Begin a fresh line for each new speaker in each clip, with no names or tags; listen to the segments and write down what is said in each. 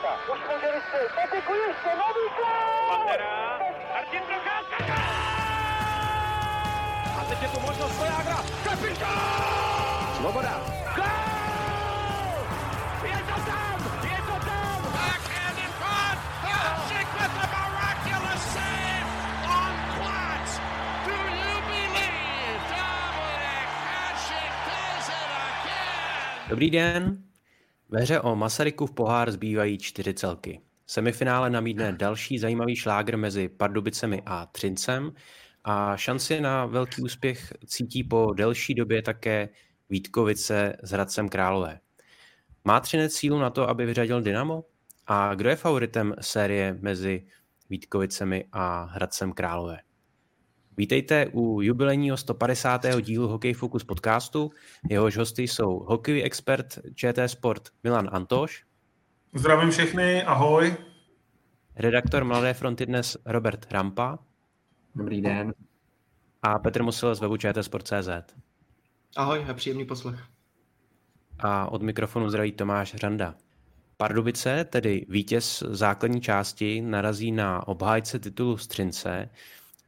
Procházka. Už může vystřelit. Patiku ještě, nový gol!
Pantera, Martin Procházka, A teď je tu možnost Svojágra, kapitán!
Svoboda.
Gol! Je to tam, je to tam!
Backhand in front. Hasek with the miraculous save on Platz. Do you believe Dominic Hasek does it again?
Dobrý den. Ve hře o Masarykův pohár zbývají čtyři celky. Semifinále namídne další zajímavý šlágr mezi Pardubicemi a Třincem a šanci na velký úspěch cítí po delší době také Vítkovice s Hradcem Králové. Má Třinec sílu na to, aby vyřadil Dynamo? A kdo je favoritem série mezi Vítkovicemi a Hradcem Králové? Vítejte u jubilejního 150. dílu Hokej Focus podcastu. Jehož hosty jsou hokejový expert ČT Sport Milan Antoš,
Zdravím všechny, ahoj.
redaktor Mladé fronty dnes Robert Rampa
Dobrý den.
a Petr Musil z webu čtsport.cz.
Ahoj a příjemný poslech.
A od mikrofonu zdraví Tomáš Řanda. Pardubice, tedy vítěz základní části, narazí na obhájce titulu Střince.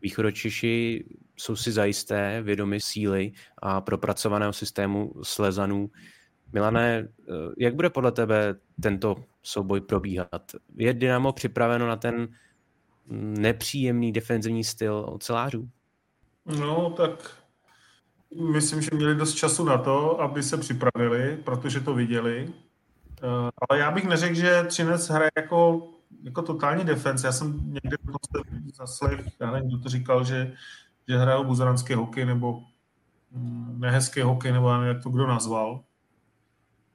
Východočiši jsou si zajisté vědomi síly a propracovaného systému slezanů. Milané, eh, jak bude podle tebe tento souboj probíhat? Je Dynamo připraveno na ten nepříjemný defenzivní styl ocelářů?
No, tak myslím, že měli dost času na to, aby se připravili, protože to viděli. Eh, Ale já bych neřekl, že Třinec hraje jako, jako totální defense. Já jsem někde dokonce zaslech, já nevím, kdo to říkal, že, že hrajou buzeranský hokej nebo mm, nehezký hokej, nebo nevím, jak to kdo nazval.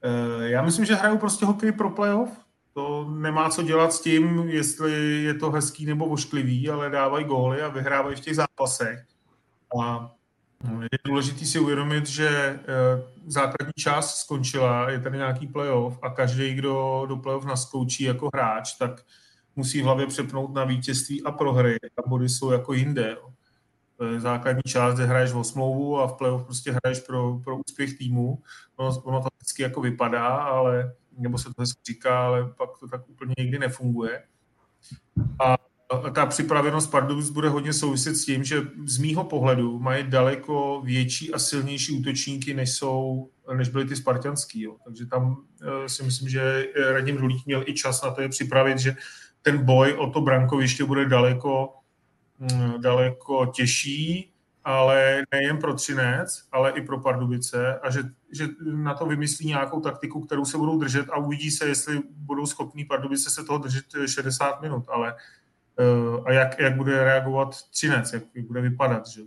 Eh, Já myslím, že hrajou prostě hokej pro playoff. To nemá co dělat s tím, jestli je to hezký nebo ošklivý, ale dávají góly a vyhrávají v těch zápasech. A je důležité si uvědomit, že eh, základní část skončila, je tady nějaký playoff a každý, kdo do playoff naskoučí jako hráč, tak musí v hlavě přepnout na vítězství a prohry. A body jsou jako jinde. Základní část, kde hraješ o smlouvu a v playoff prostě hraješ pro, pro úspěch týmu. Ono, ono to vždycky jako vypadá, ale, nebo se to hezky říká, ale pak to tak úplně nikdy nefunguje. A ta připravenost Pardubic bude hodně souviset s tím, že z mýho pohledu mají daleko větší a silnější útočníky, než, jsou, než byly ty spartianský. Jo. Takže tam eh, si myslím, že Radim Rulík měl i čas na to je připravit, že ten boj o to brankoviště bude daleko, mm, daleko těžší, ale nejen pro Třinec, ale i pro Pardubice a že, že na to vymyslí nějakou taktiku, kterou se budou držet a uvidí se, jestli budou schopní Pardubice se toho držet 60 minut, ale eh, a jak, jak bude reagovat Třinec, jak bude vypadat. Že?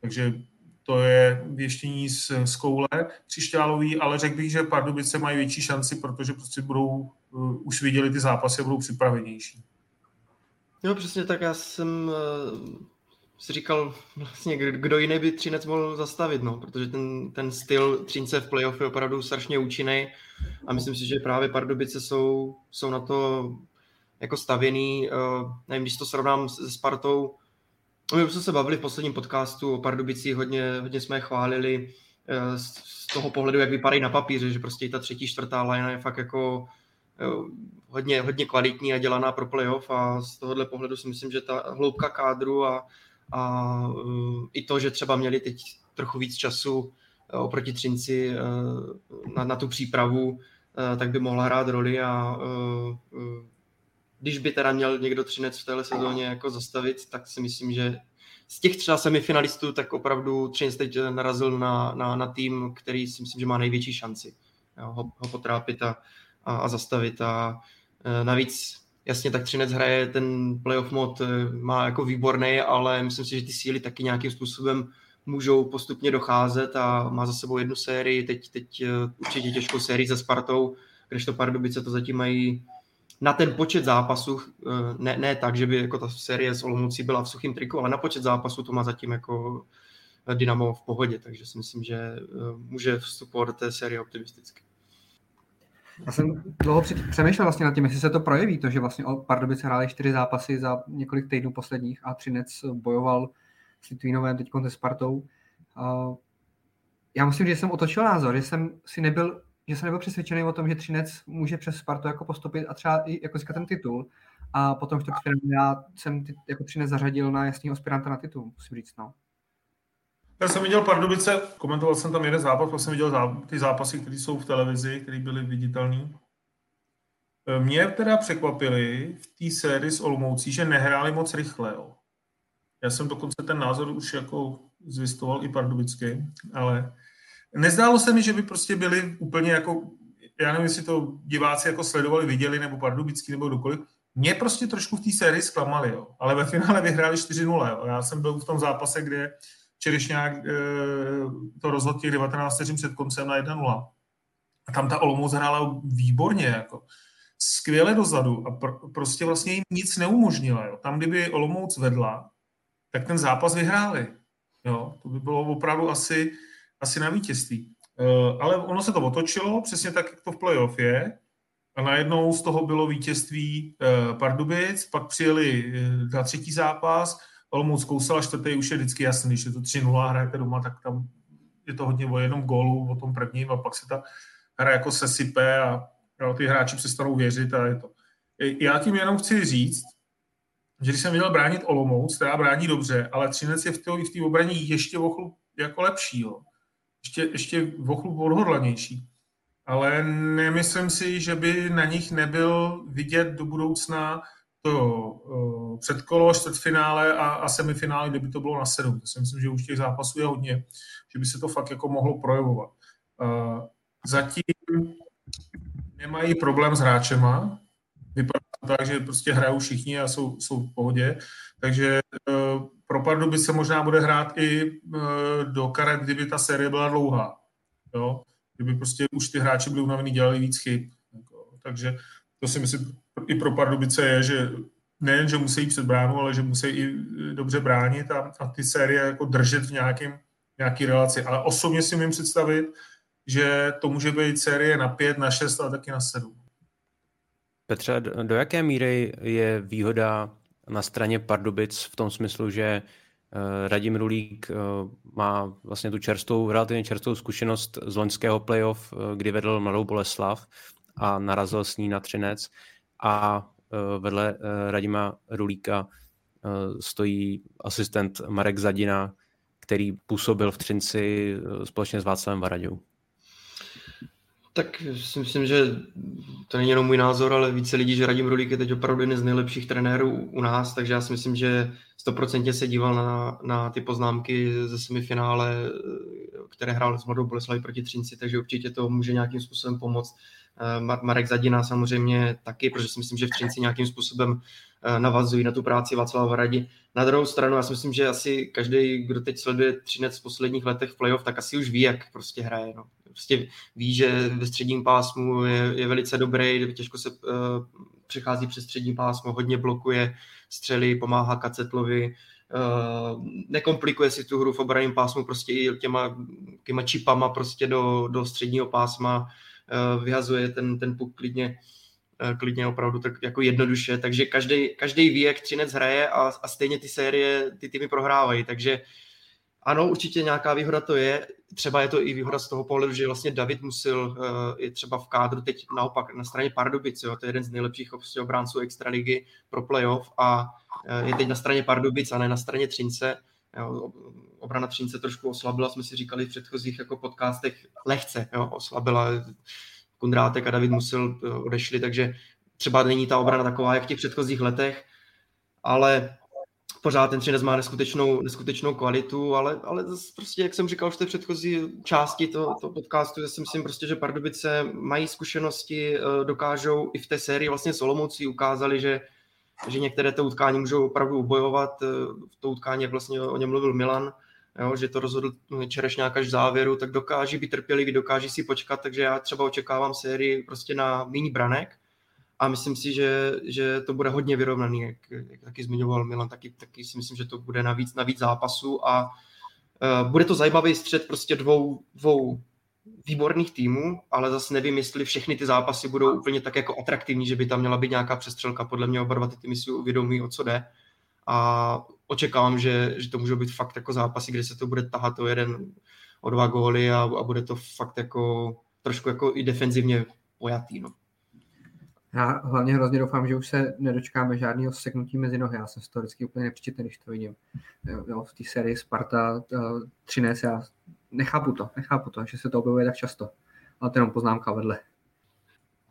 Takže to je věštění z, z koule křišťálový, ale řekl bych, že Pardubice mají větší šanci, protože prostě budou, uh, už viděli ty zápasy a budou připravenější.
No přesně tak, já jsem uh, si říkal, vlastně, kdo- kdo jiný by Třinec mohl zastavit, no, protože ten, ten styl Třince v playoff je opravdu strašně účinný a myslím si, že právě Pardubice jsou, jsou na to jako stavěný, uh, nevím, když to srovnám se Spartou, my už jsme se bavili v posledním podcastu o Pardubicích, hodně, hodně jsme je chválili eh, z, z toho pohledu, jak vypadají na papíře, že prostě i ta třetí, čtvrtá line je fakt jako eh, hodně, hodně kvalitní a dělaná pro playoff a z tohohle pohledu si myslím, že ta hloubka kádru a, a eh, i to, že třeba měli teď trochu víc času eh, oproti Třinci eh, na, na tu přípravu, eh, tak by mohla hrát roli a eh, eh, když by teda měl někdo Třinec v téhle sezóně jako zastavit, tak si myslím, že z těch třeba semifinalistů, tak opravdu Třinec teď narazil na, na, na tým, který si myslím, že má největší šanci jo, ho, ho potrápit a, a, a zastavit. A e, navíc jasně tak Třinec hraje ten playoff mod, e, má jako výborný, ale myslím si, že ty síly taky nějakým způsobem můžou postupně docházet a má za sebou jednu sérii, teď, teď určitě těžkou sérii se Spartou, kdežto Pardubice to zatím mají na ten počet zápasů, eh, ne, ne tak, že by jako ta série s Olomoucí byla v suchým triku, ale na počet zápasů to má zatím jako Dynamo v pohodě, takže si myslím, že eh, může vstupovat do té série optimisticky.
Já jsem dlouho přemýšlel vlastně nad tím, jestli se to projeví, to, že vlastně o Pardubice hráli čtyři zápasy za několik týdnů posledních a Třinec bojoval s Litvínovem teď se Spartou. Já říct, že jsem otočil názor, že jsem si nebyl že jsem nebyl přesvědčený o tom, že Třinec může přes Spartu jako postupit a třeba i jako získat ten titul. A potom v čtvrtfinále já jsem ty, jako Třinec zařadil na jasného aspiranta na titul, musím říct. No.
Já jsem viděl Pardubice, komentoval jsem tam jeden zápas, pak jsem viděl ty zápasy, které jsou v televizi, které byly viditelné. Mě teda překvapili v té sérii s Olomoucí, že nehráli moc rychle. Jo. Já jsem dokonce ten názor už jako zvistoval i pardubicky, ale nezdálo se mi, že by prostě byli úplně jako, já nevím, jestli to diváci jako sledovali, viděli, nebo pardubický, nebo kdokoliv, mě prostě trošku v té sérii zklamali, jo. ale ve finále vyhráli 4-0. Jo. Já jsem byl v tom zápase, kde Čerešňák e, to rozhodl těch 19 vteřin před koncem na 1-0. A tam ta Olomouc hrála výborně, jako skvěle dozadu a pr- prostě vlastně jim nic neumožnila. Jo. Tam, kdyby Olomouc vedla, tak ten zápas vyhráli. Jo. To by bylo opravdu asi, asi na vítězství. E, ale ono se to otočilo, přesně tak, jak to v playoff je. A najednou z toho bylo vítězství e, Pardubic, pak přijeli e, na třetí zápas, Olomouc kousala, čtvrtý už je vždycky jasný, když je to 3-0 hrajete doma, tak tam je to hodně o jednom gólu, o tom prvním a pak se ta hra jako sesype a ty hráči přestanou věřit a je to. Já tím jenom chci říct, že když jsem viděl bránit Olomouc, která brání dobře, ale Třinec je v té v obraně ještě o chlup jako lepší, jo. Ještě, ještě o chlup odhodlanější. Ale nemyslím si, že by na nich nebyl vidět do budoucna to uh, předkolo, čtvrtfinále a, a semifinále, kde by to bylo na sedm. To si myslím, že už těch zápasů je hodně, že by se to fakt jako mohlo projevovat. Uh, zatím nemají problém s hráčema. Vypadá to tak, že prostě hrajou všichni a jsou, jsou v pohodě. Takže uh, pro Pardu by se možná bude hrát i uh, do karet, kdyby ta série byla dlouhá. Jo? Kdyby prostě už ty hráči byli unavený, dělali víc chyb. Jako, takže to si myslím i pro Pardubice je, že nejen, že musí jít před bránu, ale že musí i dobře bránit a, a ty série jako držet v nějakém, nějaký relaci. Ale osobně si umím představit, že to může být série na pět, na šest, ale taky na sedm.
Petře, do jaké míry je výhoda na straně Pardubic v tom smyslu, že eh, Radim Rulík eh, má vlastně tu čerstvou, relativně čerstvou zkušenost z loňského playoff, eh, kdy vedl Mladou Boleslav a narazil s ní na Třinec a vedle Radima Rulíka stojí asistent Marek Zadina, který působil v Třinci společně s Václavem Varaďou.
Tak si myslím, že to není jenom můj názor, ale více lidí, že Radim Rulík je teď opravdu jeden z nejlepších trenérů u nás, takže já si myslím, že 100% se díval na, na ty poznámky ze semifinále, které hrál s Mladou Boleslaví proti Třinci, takže určitě to může nějakým způsobem pomoct. Eh, Marek Zadina samozřejmě taky, protože si myslím, že v Třinci nějakým způsobem eh, navazují na tu práci Václava Radi. Na druhou stranu, já si myslím, že asi každý, kdo teď sleduje Třinec v posledních letech v playoff, tak asi už ví, jak prostě hraje. No. Prostě ví, že ve středním pásmu je, je velice dobrý, těžko se uh, přechází přes střední pásmo, hodně blokuje střely, pomáhá Kacetlovi, uh, nekomplikuje si tu hru v obraném pásmu prostě i těma, těma čipama prostě do, do středního pásma, uh, vyhazuje ten, ten puk klidně klidně opravdu tak jako jednoduše, takže každý, každý ví, jak Třinec hraje a, a stejně ty série ty týmy prohrávají, takže ano, určitě nějaká výhoda to je. Třeba je to i výhoda z toho pohledu, že vlastně David musel uh, je třeba v kádru teď naopak na straně Pardubic, jo, to je jeden z nejlepších prostě obránců extraligy pro playoff a uh, je teď na straně Pardubic a ne na straně Třince. Jo, obrana Třince trošku oslabila, jsme si říkali v předchozích jako podcastech, lehce jo, oslabila. Kundrátek a David musel eh, odešli, takže třeba není ta obrana taková, jak v těch předchozích letech, ale pořád ten Třinec má neskutečnou, neskutečnou kvalitu, ale, ale prostě, jak jsem říkal v té předchozí části toho, toho podcastu, já si myslím prostě, že Pardubice mají zkušenosti, eh, dokážou i v té sérii vlastně Solomoucí ukázali, že, že některé to utkání můžou opravdu ubojovat. Eh, v to utkání, jak vlastně o něm mluvil Milan, jo, že to rozhodl Čerešňák až v závěru, tak dokáží být trpělivý, dokáží si počkat, takže já třeba očekávám sérii prostě na méně branek, a myslím si, že, že to bude hodně vyrovnaný, jak, jak taky zmiňoval Milan, taky, taky si myslím, že to bude navíc, navíc zápasu a uh, bude to zajímavý střed prostě dvou, dvou výborných týmů, ale zase nevím, jestli všechny ty zápasy budou úplně tak jako atraktivní, že by tam měla být nějaká přestřelka. Podle mě oba dva ty týmy si uvědomí, o co jde. A očekávám, že, že to můžou být fakt jako zápasy, kde se to bude tahat o jeden, o dva góly a, a bude to fakt jako trošku jako i defenzivně pojatý. No.
Já hlavně hrozně doufám, že už se nedočkáme žádného seknutí mezi nohy. Já jsem z toho vždycky úplně nepřičetný, když to vidím. Jo, v té sérii Sparta uh, Třinec, já nechápu to, nechápu to, že se to objevuje tak často. Ale to jenom poznámka vedle.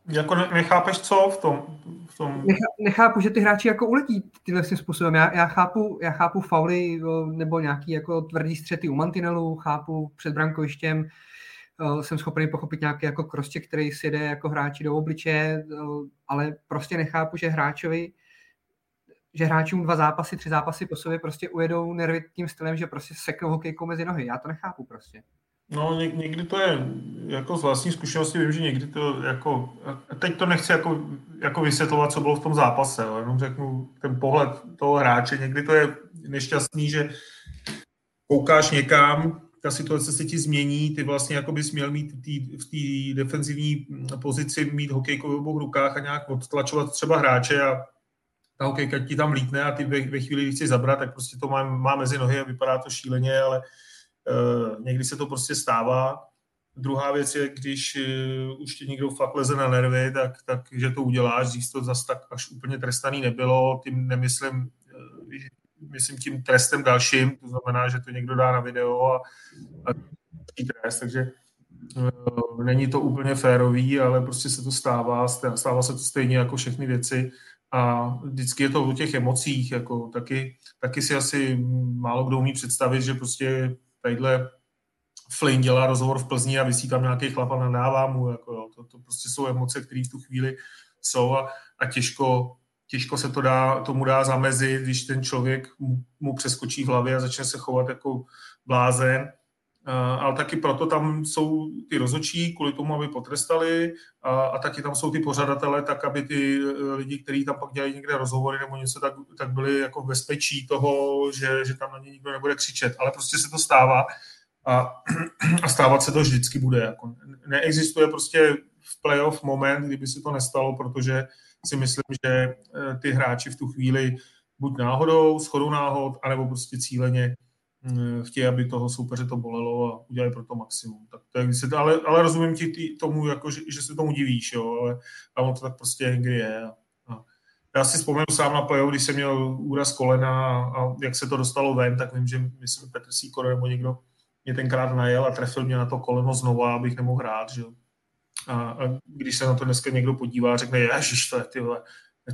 Jako nechápeš co v tom? V tom...
Nechá, nechápu, že ty hráči jako uletí tyhle tím způsobem. Já, já, chápu, já chápu fauly nebo nějaký jako tvrdý střety u mantinelu, chápu před brankovištěm, jsem schopný pochopit nějaký jako krostě, který si jde jako hráči do obličeje, ale prostě nechápu, že hráčovi že hráčům dva zápasy, tři zápasy po sobě prostě ujedou nervy tím stylem, že prostě seknou hokejkou mezi nohy. Já to nechápu prostě.
No ně, někdy to je, jako z vlastní zkušenosti vím, že někdy to jako, teď to nechci jako, jako vysvětlovat, co bylo v tom zápase, ale jenom řeknu ten pohled toho hráče, někdy to je nešťastný, že koukáš někam, ta situace se ti změní, ty vlastně jako bys měl mít tý, v té defenzivní pozici mít hokejku v obou rukách a nějak odtlačovat třeba hráče a ta hokejka ti tam lítne a ty ve, ve chvíli, kdy chci zabrat, tak prostě to má, má mezi nohy a vypadá to šíleně, ale uh, někdy se to prostě stává. Druhá věc je, když uh, už ti někdo fakt leze na nervy, tak, tak že to uděláš, dřív to zase tak až úplně trestaný nebylo, tím nemyslím, uh, myslím tím trestem dalším, to znamená, že to někdo dá na video a, a trest, takže uh, není to úplně férový, ale prostě se to stává, stává se to stejně jako všechny věci a vždycky je to o těch emocích, jako taky, taky si asi málo kdo umí představit, že prostě tadyhle Flynn dělá rozhovor v Plzni a vysí tam nějaký chlap a nadává mu, jako jo, to, to prostě jsou emoce, které v tu chvíli jsou a, a těžko, těžko se to dá, tomu dá zamezit, když ten člověk mu, přeskočí v hlavě a začne se chovat jako blázen Eh, ale taky proto tam jsou ty rozočí kvůli tomu, aby potrestali a, a taky tam jsou ty pořadatele, tak aby ty eh, lidi, kteří tam pak dělají někde rozhovory nebo něco, tak, tak byli jako v bezpečí toho, že, že tam na ně nikdo nebude křičet. Ale prostě se to stává a, a stávat se to vždycky bude. Jako neexistuje prostě v playoff moment, kdyby se to nestalo, protože si myslím, že eh, ty hráči v tu chvíli buď náhodou, shodou náhod, anebo prostě cíleně Eh, chtějí, aby toho soupeře to bolelo a udělali pro to maximum. Tak to je ale, ale rozumím ti tý, tomu, jako, že, že se tomu divíš, jo, ale, on to tak prostě někdy je. A, a já si vzpomenu sám na playoff, když jsem měl úraz kolena a, a jak se to dostalo ven, tak vím, že myslím Petr Sýkor nebo někdo mě tenkrát najel a trefil mě na to koleno znova, abych nemohl hrát, že A, a když se na to dneska někdo podívá, řekne, ježiš, to je ty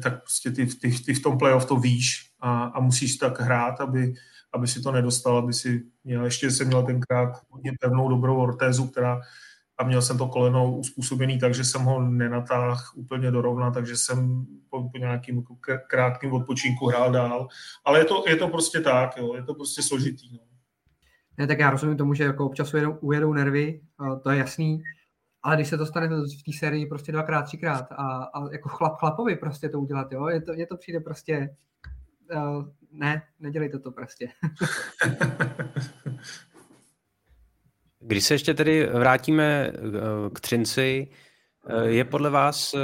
tak prostě ty, ty, ty v tom playoff to víš a, a musíš tak hrát, aby, aby si to nedostal, aby si měl, ještě jsem měl tenkrát hodně pevnou dobrou ortézu, která a měl jsem to koleno uspůsobený tak, že jsem ho nenatáhl úplně dorovna, takže jsem po, po nějakým krátkým odpočinku hrál dál. Ale je to, je to prostě tak, jo, je to prostě složitý. No.
Ne, tak já rozumím tomu, že jako občas ujedou, ujedou nervy, to je jasný, ale když se to stane v té sérii prostě dvakrát, třikrát a, a jako chlap chlapovi prostě to udělat, jo, je to, je to přijde prostě uh, ne, nedělejte to prostě.
Když se ještě tedy vrátíme eh, k Třinci, eh, je podle vás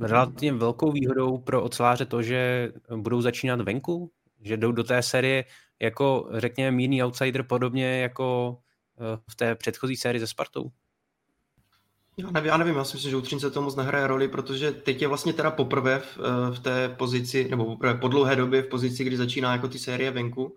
relativně velkou výhodou pro oceláře to, že budou začínat venku? Že jdou do té série jako, řekněme, mírný outsider, podobně jako v té předchozí sérii ze Spartou?
Já nevím, já nevím, já si myslím, že u Třince to moc nehraje roli, protože teď je vlastně teda poprvé v, eh, v té pozici, nebo poprvé po dlouhé době v pozici, kdy začíná jako ty série venku.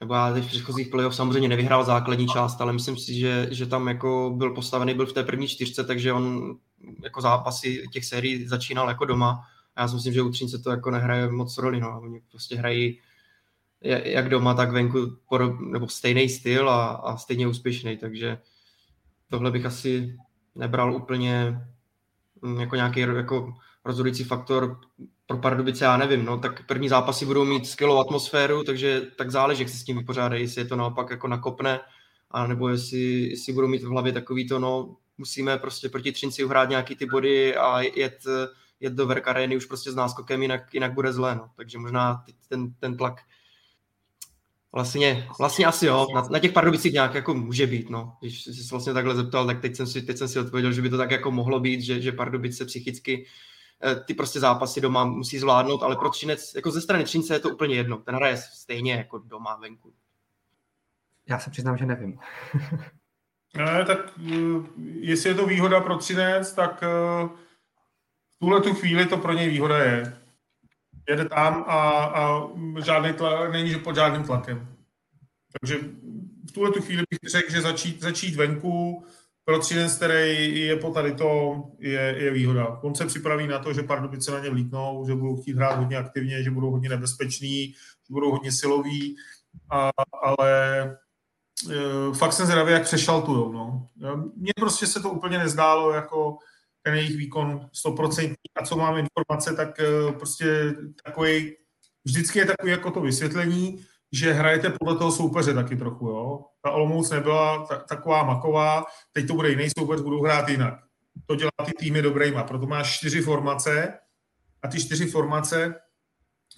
Nebo já teď v předchozích playoff samozřejmě nevyhrál základní část, ale myslím si, že, že tam jako byl postavený, byl v té první čtyřce, takže on jako zápasy těch sérií začínal jako doma. A já si myslím, že u Třince to jako nehraje moc roli, no. Oni prostě hrají jak doma, tak venku, nebo stejný styl a, a stejně úspěšný, takže tohle bych asi nebral úplně mm, jako nějaký jako rozhodující faktor pro Pardubice, já nevím, no, tak první zápasy budou mít skvělou atmosféru, takže tak záleží, jak se s tím vypořádají, jestli je to naopak jako nakopne, a nebo jestli, jestli budou mít v hlavě takový to, no, musíme prostě proti Třinci uhrát nějaký ty body a jet, jet do Verk už prostě s náskokem, jinak, jinak bude zlé, no. takže možná ten, ten tlak Vlastně, vlastně asi jo, na, na těch Pardubicích nějak jako může být, no. Když jsi se vlastně takhle zeptal, tak teď jsem si, teď jsem si odpověděl, že by to tak jako mohlo být, že, že Pardubice psychicky eh, ty prostě zápasy doma musí zvládnout, ale pro Třinec, jako ze strany Třince je to úplně jedno, ten hraje stejně jako doma venku.
Já se přiznám, že nevím.
Ne, tak eh, jestli je to výhoda pro Třinec, tak eh, v tuhle tu chvíli to pro něj výhoda je. Jede tam a, a žádný tlak, není pod žádným tlakem. Takže v tuhle tu chvíli bych řekl, že začít, začít venku pro Třinec, který je po tady to, je, je výhoda. On se připraví na to, že Pardubice na ně vlítnou, že budou chtít hrát hodně aktivně, že budou hodně nebezpeční, že budou hodně siloví, a, ale e, fakt jsem zvědavý, jak přešaltujou. No. Mně prostě se to úplně nezdálo jako ten jejich výkon 100% a co mám informace, tak e, prostě takový, vždycky je takový jako to vysvětlení, že hrajete podle toho soupeře taky trochu, jo. Ta Olomouc nebyla ta, taková maková, teď to bude jiný soupeř, budou hrát jinak. To dělá ty týmy dobrýma, proto máš čtyři formace a ty čtyři formace,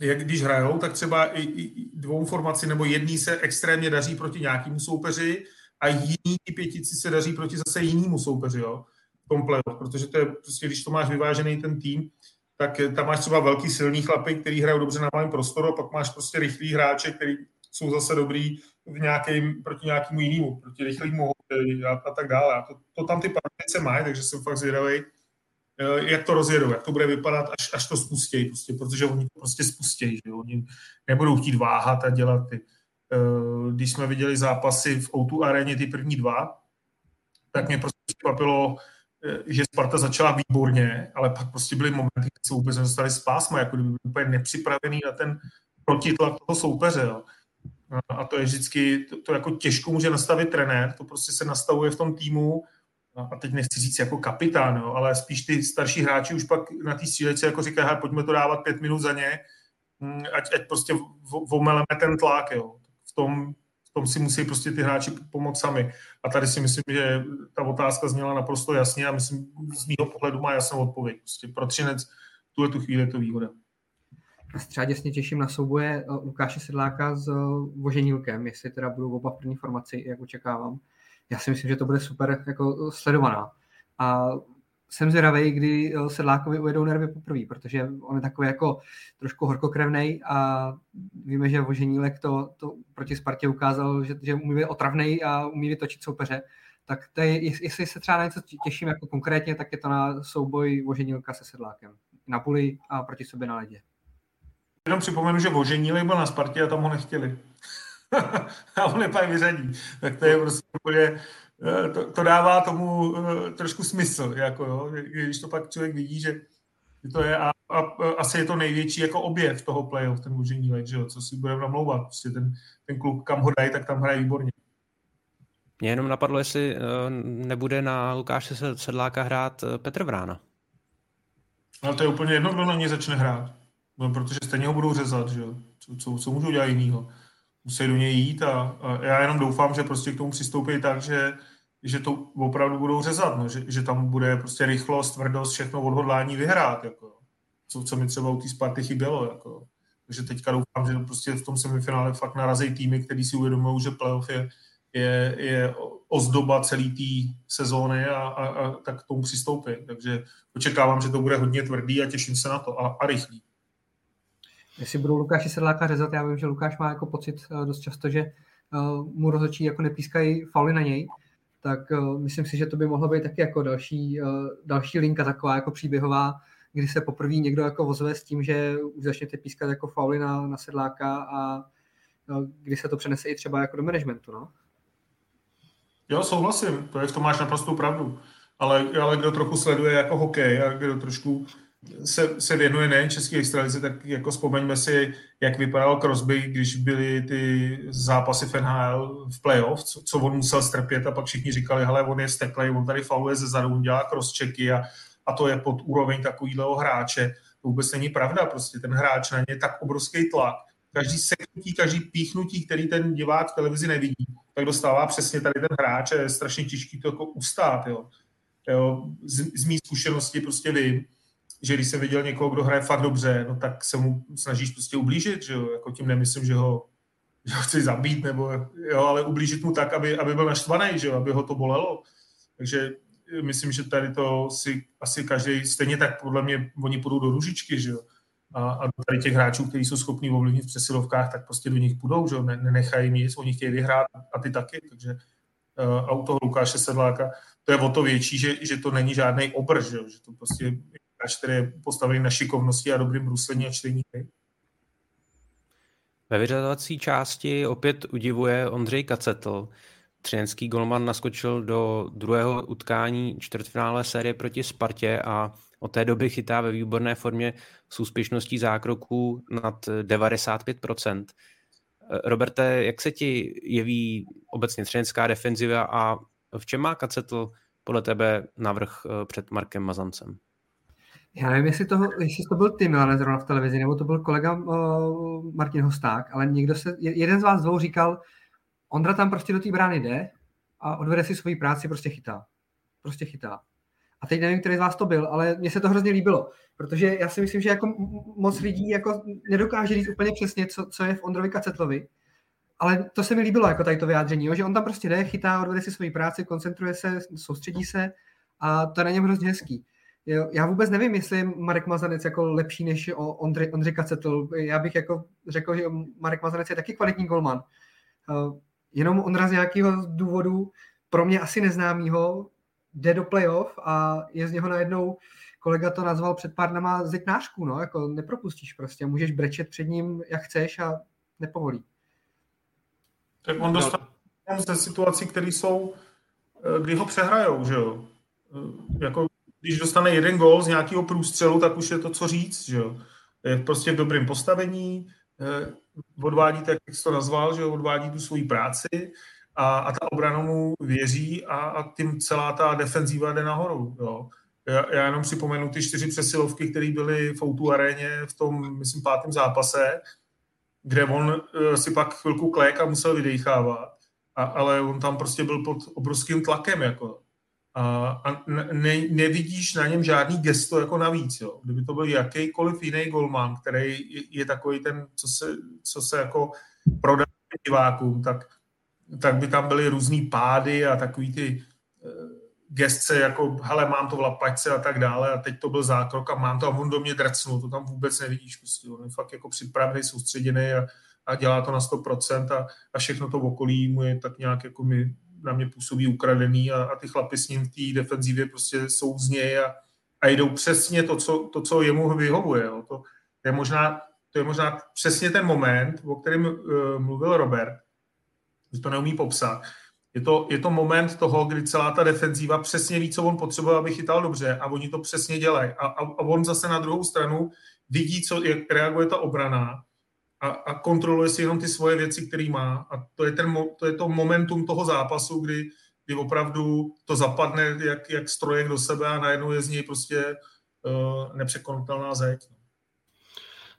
jak když hrajou, tak třeba i, i dvou formaci nebo jedný se extrémně daří proti nějakému soupeři a jiný pětici se daří proti zase jinému soupeři, jo, komplet, protože to je prostě, když to máš vyvážený ten tým, tak tam máš třeba velký silný chlapy, který hrajou dobře na malém prostoru, a pak máš prostě rychlý hráče, který jsou zase dobrý v nějakým, proti nějakému jinému, proti rychlému a, a, tak dále. A to, to tam ty partice mají, takže jsem fakt zvědavý, eh, jak to rozjedou, jak to bude vypadat, až, až to spustí, prostě, protože oni to prostě spustí, že oni nebudou chtít váhat a dělat ty. Eh, když jsme viděli zápasy v O2 aréně, ty první dva, tak mě prostě překvapilo, Eh, že Sparta začala výborně, ale pak prostě byly momenty, kdy se vůbec nedostali z pásma, jako kdyby byli úplně nepřipravený na ten protitlak toho soupeře. Jo. A to je vždycky, to, to jako těžko může nastavit trenér, to prostě se nastavuje v tom týmu, a teď nechci říct jako kapitán, jo, ale spíš ty starší hráči už pak na té střílečce jako říkají, pojďme to dávat pět minut za ně, hm, ať, ať prostě vomeleme ten tlak. Jo. V tom tom si musí prostě ty hráči pomoct sami. A tady si myslím, že ta otázka zněla naprosto jasně a myslím, z mého pohledu má jasnou odpověď. Prostě pro Třinec tuhle tu chvíli je to výhoda.
Třeba děsně těším na souboje eh, Lukáše Sedláka s eh, Voženílkem, jestli teda budou oba v první formaci, jak očekávám. Já si myslím, že to bude super jako sledovaná. A jsem zvědavý, kdy eh, Sedlákovi ujedou nervy poprvé, protože on je takový jako trošku horkokrevný a víme, že Voženílek to, to proti Spartě ukázal, že, že umí být otravný a umí vytočit soupeře. Tak to je, jestli se třeba na něco těším jako konkrétně, tak je to na souboj Voženílka se Sedlákem. Na puli a proti sobě na ledě.
Jenom připomenu, že Voženílek byl na Spartě a tam ho nechtěli. a on je pak vyřadí. Tak to je prostě úplně to, to dává tomu uh, trošku smysl, jako jo, když to pak člověk vidí, že to je a, a, a asi je to největší jako objev toho playoff, ten mužení let, že jo, co si budeme namlouvat, prostě ten, ten klub, kam ho dají, tak tam hraje výborně.
Mě jenom napadlo, jestli uh, nebude na Lukáše Sedláka hrát Petr Vrána.
No to je úplně jedno, kdo na něj začne hrát. No, protože stejně ho budou řezat, že jo. Co, co, co můžou dělat jinýho? Musí do něj jít a, a já jenom doufám, že prostě k tomu přistoupí tak, že že to opravdu budou řezat, no, že, že tam bude prostě rychlost, tvrdost, všechno odhodlání vyhrát, jako, co, co mi třeba u té Sparty chybělo. Jako. Takže teďka doufám, že prostě v tom semifinále fakt narazí týmy, který si uvědomují, že playoff je, je, je ozdoba celé té sezóny a, a, a tak k tomu přistoupí. Takže očekávám, že to bude hodně tvrdý a těším se na to a, a rychlý.
Jestli budou Lukáši Sedláka řezat, já vím, že Lukáš má jako pocit uh, dost často, že uh, mu rozhodčí jako nepískají fauly na něj, tak uh, myslím si, že to by mohlo být taky jako další, uh, další linka taková jako příběhová, kdy se poprvé někdo jako vozve s tím, že už začnete pískat jako fauly na, na sedláka a uh, kdy se to přenese i třeba jako do managementu, no?
Jo, souhlasím, to je, v tom máš naprostou pravdu. Ale, ale kdo trochu sleduje jako hokej a kdo trošku se, se věnuje nejen české extralize, tak jako vzpomeňme si, jak vypadal Crosby, když byly ty zápasy v NHL v playoff, co, co on musel strpět a pak všichni říkali, hele, on je steklej, on tady fauluje ze zadu, on dělá crosschecky a, a to je pod úroveň takovýhleho hráče. To vůbec není pravda, prostě ten hráč na ně je tak obrovský tlak. Každý seknutí, každý píchnutí, který ten divák v televizi nevidí, tak dostává přesně tady ten hráč a je strašně těžký to jako ustát. Jo. Jo, z, z mý zkušenosti prostě vím, že když jsem viděl někoho, kdo hraje fakt dobře, no tak se mu snažíš prostě ublížit, že jo, jako tím nemyslím, že ho, že ho chci zabít, nebo jo, ale ublížit mu tak, aby, aby byl naštvaný, že jo, aby ho to bolelo. Takže myslím, že tady to si asi každý, stejně tak podle mě oni půjdou do ružičky, že jo. A, a tady těch hráčů, kteří jsou schopní ovlivnit v přesilovkách, tak prostě do nich půjdou, že jo, ne, nenechají nic, oni chtějí vyhrát a ty taky, takže a u toho Lukáše Sedláka to je o to větší, že, že to není žádný obr, že, že to prostě hráč, který je postavený na šikovnosti a dobrým bruslení a čtení hry.
Ve vyřazovací části opět udivuje Ondřej Kacetl. Třinecký golman naskočil do druhého utkání čtvrtfinále série proti Spartě a od té doby chytá ve výborné formě s úspěšností zákroků nad 95%. Roberte, jak se ti jeví obecně třinecká defenziva a v čem má Kacetl podle tebe navrh eh, před Markem Mazancem?
Já nevím, jestli, toho, jestli to byl ty Milane zrovna v televizi, nebo to byl kolega uh, Martin Hosták, ale někdo se, jeden z vás dvou říkal, Ondra tam prostě do té brány jde a odvede si svoji práci, prostě chytá. Prostě chytá. A teď nevím, který z vás to byl, ale mně se to hrozně líbilo, protože já si myslím, že jako moc lidí jako nedokáže říct úplně přesně, co, co je v Ondrovi Kacetlovi, ale to se mi líbilo, jako tady to vyjádření, jo, že on tam prostě jde, chytá, odvede si svoji práci, koncentruje se, soustředí se a to je na něm hrozně hezký. Já vůbec nevím, jestli je Marek Mazanec jako lepší než o Ondřej, Ondřej Kacetl. Já bych jako řekl, že Marek Mazanec je taky kvalitní golman. Uh, jenom on z nějakého důvodu pro mě asi neznámýho jde do playoff a je z něho najednou, kolega to nazval před pár dnama zetnářku, no, jako nepropustíš prostě, můžeš brečet před ním, jak chceš a nepovolí.
Tak on dostal no. ze situací, které jsou, eh, kdy ho přehrajou, že jo. Eh, jako, když dostane jeden gol z nějakého průstřelu, tak už je to co říct, že jo. Je prostě v dobrém postavení, eh, odvádí tak, jak jsi to nazval, že odvádí tu svoji práci a, a ta obrana mu věří a, a tím celá ta defenzíva jde nahoru, jo. Já, já jenom připomenu ty čtyři přesilovky, které byly v Outu aréně v tom, myslím, pátém zápase, kde on uh, si pak chvilku klék a musel vydechávat, a, ale on tam prostě byl pod obrovským tlakem, jako. A, a ne, nevidíš na něm žádný gesto jako navíc, jo. Kdyby to byl jakýkoliv jiný golman, který je, je takový ten, co se, co se jako prodá divákům, tak, tak by tam byly různý pády a takový ty uh, gestce, jako hele, mám to v lapačce a tak dále a teď to byl zákrok a mám to a on do mě drcnul, to tam vůbec nevidíš. Prostě. On je fakt jako připravený, soustředěný a, a dělá to na 100% a, a všechno to v okolí mu je tak nějak jako mi, na mě působí ukradený a, a ty chlapy s ním v té defenzivě prostě jsou z něj a, a jdou přesně to, co, to, co jemu vyhovuje. Jo. To, to, je možná, to je možná přesně ten moment, o kterém uh, mluvil Robert, že to neumí popsat, je to, je to moment toho, kdy celá ta defenzíva přesně ví, co on potřebuje, aby chytal dobře a oni to přesně dělají. A, a, a on zase na druhou stranu vidí, co, jak reaguje ta obrana a, a kontroluje si jenom ty svoje věci, které má. A to je, ten, to je to momentum toho zápasu, kdy, kdy opravdu to zapadne jak, jak strojek do sebe a najednou je z něj prostě uh, nepřekonatelná zeď.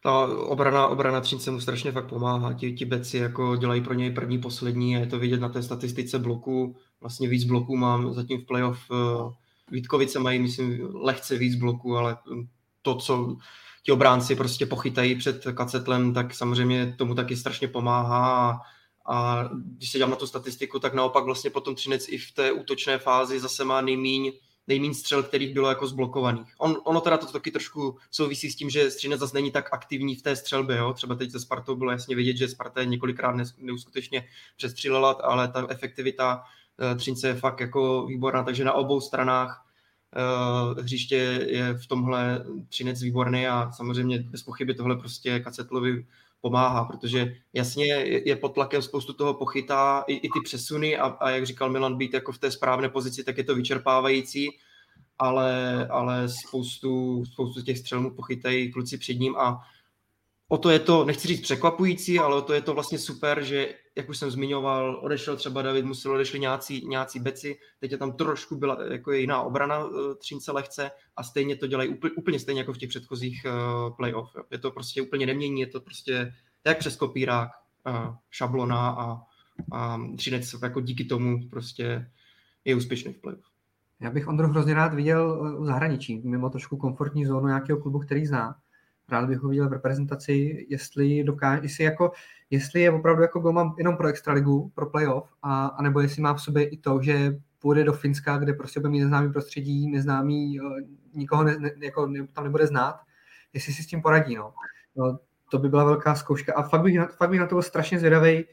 Ta obrana, obrana Třince mu strašně fakt pomáhá. Ti, ti beci jako dělají pro něj první, poslední a je to vidět na té statistice bloků. Vlastně víc bloků mám zatím v playoff. Eh, Vítkovice mají, myslím, lehce víc bloků, ale to, co ti obránci prostě pochytají před kacetlem, tak samozřejmě tomu taky strašně pomáhá a, když se dám na tu statistiku, tak naopak vlastně potom Třinec i v té útočné fázi zase má nejmíň nejméně střel, kterých bylo jako zblokovaných. On, ono teda to taky trošku souvisí s tím, že Střinec zase není tak aktivní v té střelbě. Jo? Třeba teď se Spartou bylo jasně vidět, že Sparta několikrát neuskutečně přestřílela, ale ta efektivita uh, Třince je fakt jako výborná, takže na obou stranách hřiště je v tomhle Třinec výborný a samozřejmě bez pochyby tohle prostě Kacetlovi pomáhá, protože jasně je pod tlakem spoustu toho pochytá i, i ty přesuny a, a jak říkal Milan, být jako v té správné pozici, tak je to vyčerpávající, ale, ale spoustu, spoustu těch střel mu pochytají kluci před ním a o to je to, nechci říct překvapující, ale o to je to vlastně super, že, jak už jsem zmiňoval, odešel třeba David, musel odešli nějací, nějací beci, teď je tam trošku byla jako jiná obrana eh, Třince lehce a stejně to dělají úplně, úplně stejně jako v těch předchozích uh, playoff. Je to prostě úplně nemění, je to prostě jak přes kopírák, uh, šablona a, a Třinec jako díky tomu prostě je úspěšný v playoff.
Já bych Ondru hrozně rád viděl v zahraničí, mimo trošku komfortní zónu nějakého klubu, který zná rád bych ho viděl v reprezentaci, jestli dokáže, jestli, jako, jestli je opravdu jako golman jenom pro extraligu, pro playoff, a, a nebo jestli má v sobě i to, že půjde do Finska, kde prostě bude mít neznámý prostředí, neznámý, eh, nikoho ne, ne, jako tam nebude znát, jestli si s tím poradí. No. No, to by byla velká zkouška a fakt bych, fakt bych na to byl strašně zvědavý,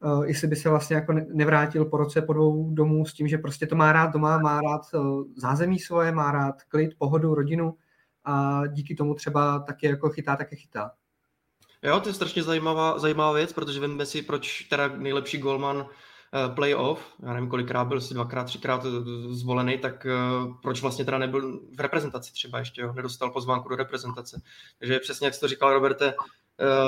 uh, jestli by se vlastně jako nevrátil po roce po dvou domů s tím, že prostě to má rád doma, má rád uh, zázemí svoje, má rád klid, pohodu, rodinu a díky tomu třeba taky jako chytá, taky chytá.
Jo, to je strašně zajímavá, zajímavá věc, protože víme si, proč teda nejlepší golman Eh, playoff, já nevím kolikrát byl, si dvakrát, třikrát zvolený, tak eh, proč vlastně teda nebyl v reprezentaci třeba ještě, jo, nedostal pozvánku do reprezentace. Takže přesně jak jsi to říkal, Roberte,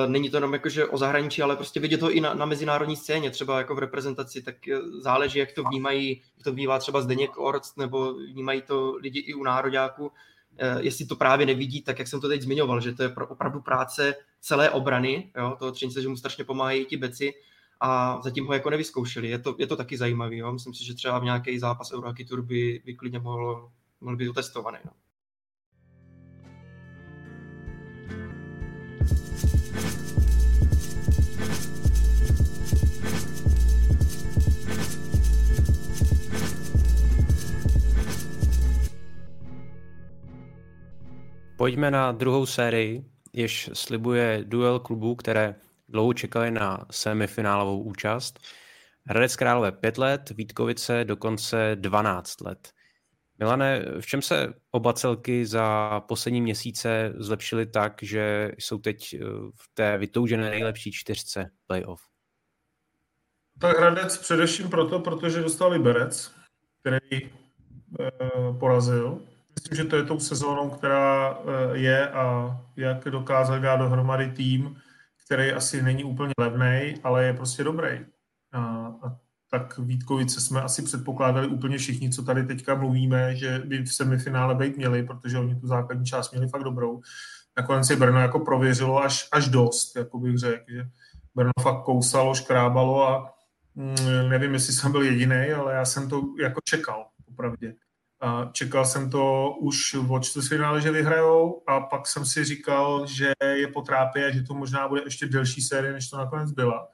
není to jenom jakože o zahraničí, ale prostě vidět to i na, na mezinárodní scéně, třeba jako v reprezentaci, tak záleží, jak to vnímají, jak to vnímá třeba Zdeněk Orc, nebo vnímají to lidi i u nároďáků. Uh, jestli to právě nevidí, tak jak jsem to teď zmiňoval, že to je opravdu práce celé obrany, jo, toho třince, že mu strašně pomáhají ti beci, a zatím ho jako nevyzkoušeli. Je to, je to taky zajímavý. Jo? Myslím si, že třeba v nějaký zápas Eurohockey Tour by, by klidně mohl, mohl být otestovaný. No.
Pojďme na druhou sérii, jež slibuje duel klubů, které dlouho čekali na semifinálovou účast. Hradec Králové 5 let, Vítkovice dokonce 12 let. Milane, v čem se oba celky za poslední měsíce zlepšily tak, že jsou teď eh, v té vytoužené nejlepší čtyřce playoff?
Tak Hradec především proto, protože dostal Liberec, který e, porazil. Myslím, že to je tou sezónou, která e, je a jak dokázal dát dohromady tým, který asi není úplně levný, ale je prostě dobrý. A, a tak Vítkovice jsme asi předpokládali úplně všichni, co tady teďka mluvíme, že by v semifinále být měli, protože oni tu základní část měli fakt dobrou. Nakonec si Brno jako prověřilo až, až dost, jako bych řekl, že Brno fakt kousalo, škrábalo a mm, nevím, jestli jsem byl jediný, ale já jsem to jako čekal, popravdě. Čekal jsem to už v čtvrtfinále, že vyhrajou a pak jsem si říkal, že je potrápí a že to možná bude ještě delší série, než to nakonec byla.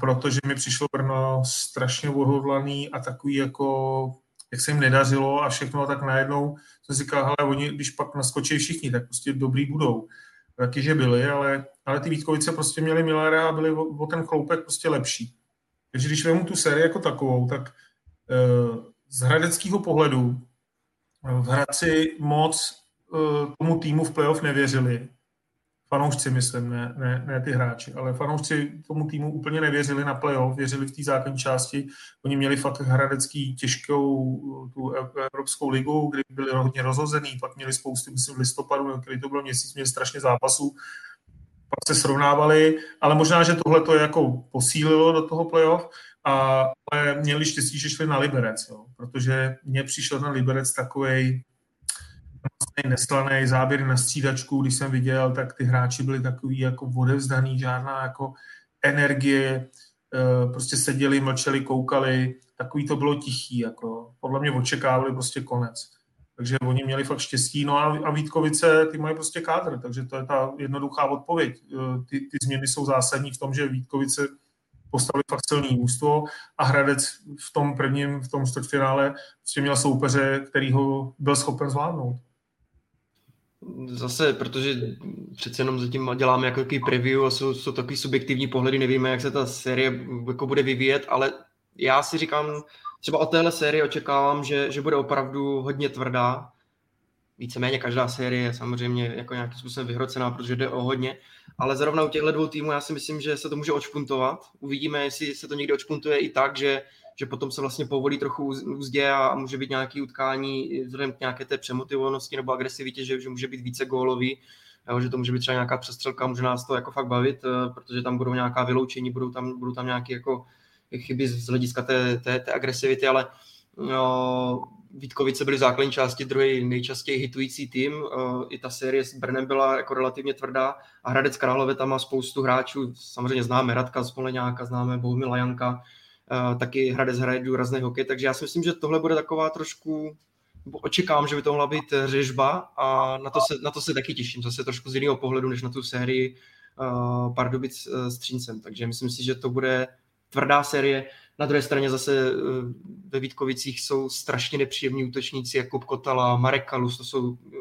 Protože mi přišlo Brno strašně odhodlaný a takový jako, jak se jim nedařilo a všechno, tak najednou jsem si říkal, hele, oni, když pak naskočí všichni, tak prostě dobrý budou. Taky, že byli, ale, ale ty Vítkovice prostě měli Millera a byli o, o ten chloupek prostě lepší. Takže když vezmu tu sérii jako takovou, tak uh, z hradeckého pohledu v Hradci moc uh, tomu týmu v playoff nevěřili. Fanoušci, myslím, ne, ne, ne ty hráči, ale fanoušci tomu týmu úplně nevěřili na playoff, věřili v té základní části. Oni měli fakt hradecký těžkou tu Evropskou ligu, kdy byli hodně rozhozený, pak měli spoustu, myslím, v listopadu, který to byl měsíc, měli strašně zápasů, pak se srovnávali, ale možná, že tohle to jako posílilo do toho playoff a, ale měli štěstí, že šli na Liberec, jo, protože mně přišel ten Liberec takový neslaný záběr na střídačku, když jsem viděl, tak ty hráči byli takový jako odevzdaný, žádná jako energie, e, prostě seděli, mlčeli, koukali, takový to bylo tichý, jako podle mě očekávali prostě konec. Takže oni měli fakt štěstí. No a, a Vítkovice, ty mají prostě kádr, takže to je ta jednoduchá odpověď. E, ty, ty změny jsou zásadní v tom, že Vítkovice postavili fakt silný ústvo a Hradec v tom prvním, v tom čtvrtfinále prostě měl soupeře, který ho byl schopen zvládnout.
Zase, protože přece jenom zatím děláme jako takový preview a jsou, jsou takový subjektivní pohledy, nevíme, jak se ta série jako bude vyvíjet, ale já si říkám, třeba od téhle série očekávám, že, že bude opravdu hodně tvrdá, víceméně každá série je samozřejmě jako nějakým způsobem vyhrocená, protože jde o hodně, ale zrovna u těchto dvou týmů já si myslím, že se to může očpuntovat. Uvidíme, jestli se to někdy očpuntuje i tak, že, že potom se vlastně povolí trochu úzdě a může být nějaký utkání vzhledem k nějaké té přemotivovanosti nebo agresivitě, že, že může být více gólový, jo, že to může být třeba nějaká přestřelka, může nás to jako fakt bavit, eh, protože tam budou nějaká vyloučení, budou tam, budou tam nějaké jako chyby z hlediska té, té, té agresivity, ale no, Vítkovice byly v základní části druhý nejčastěji hitující tým. Eh, I ta série s Brnem byla jako relativně tvrdá a Hradec Králové tam má spoustu hráčů. Samozřejmě známe Radka Smoleňáka, známe Bohumila Janka, eh, taky Hradec hraje důrazný hokej, takže já si myslím, že tohle bude taková trošku očekávám, že by to mohla být řežba a na to se, na to se taky těším, zase trošku z jiného pohledu, než na tu sérii uh, Pardubic s Třincem. Takže myslím si, že to bude tvrdá série. Na druhé straně zase eh, ve Vítkovicích jsou strašně nepříjemní útočníci, jako Kotala, Marek Kalus, to jsou eh,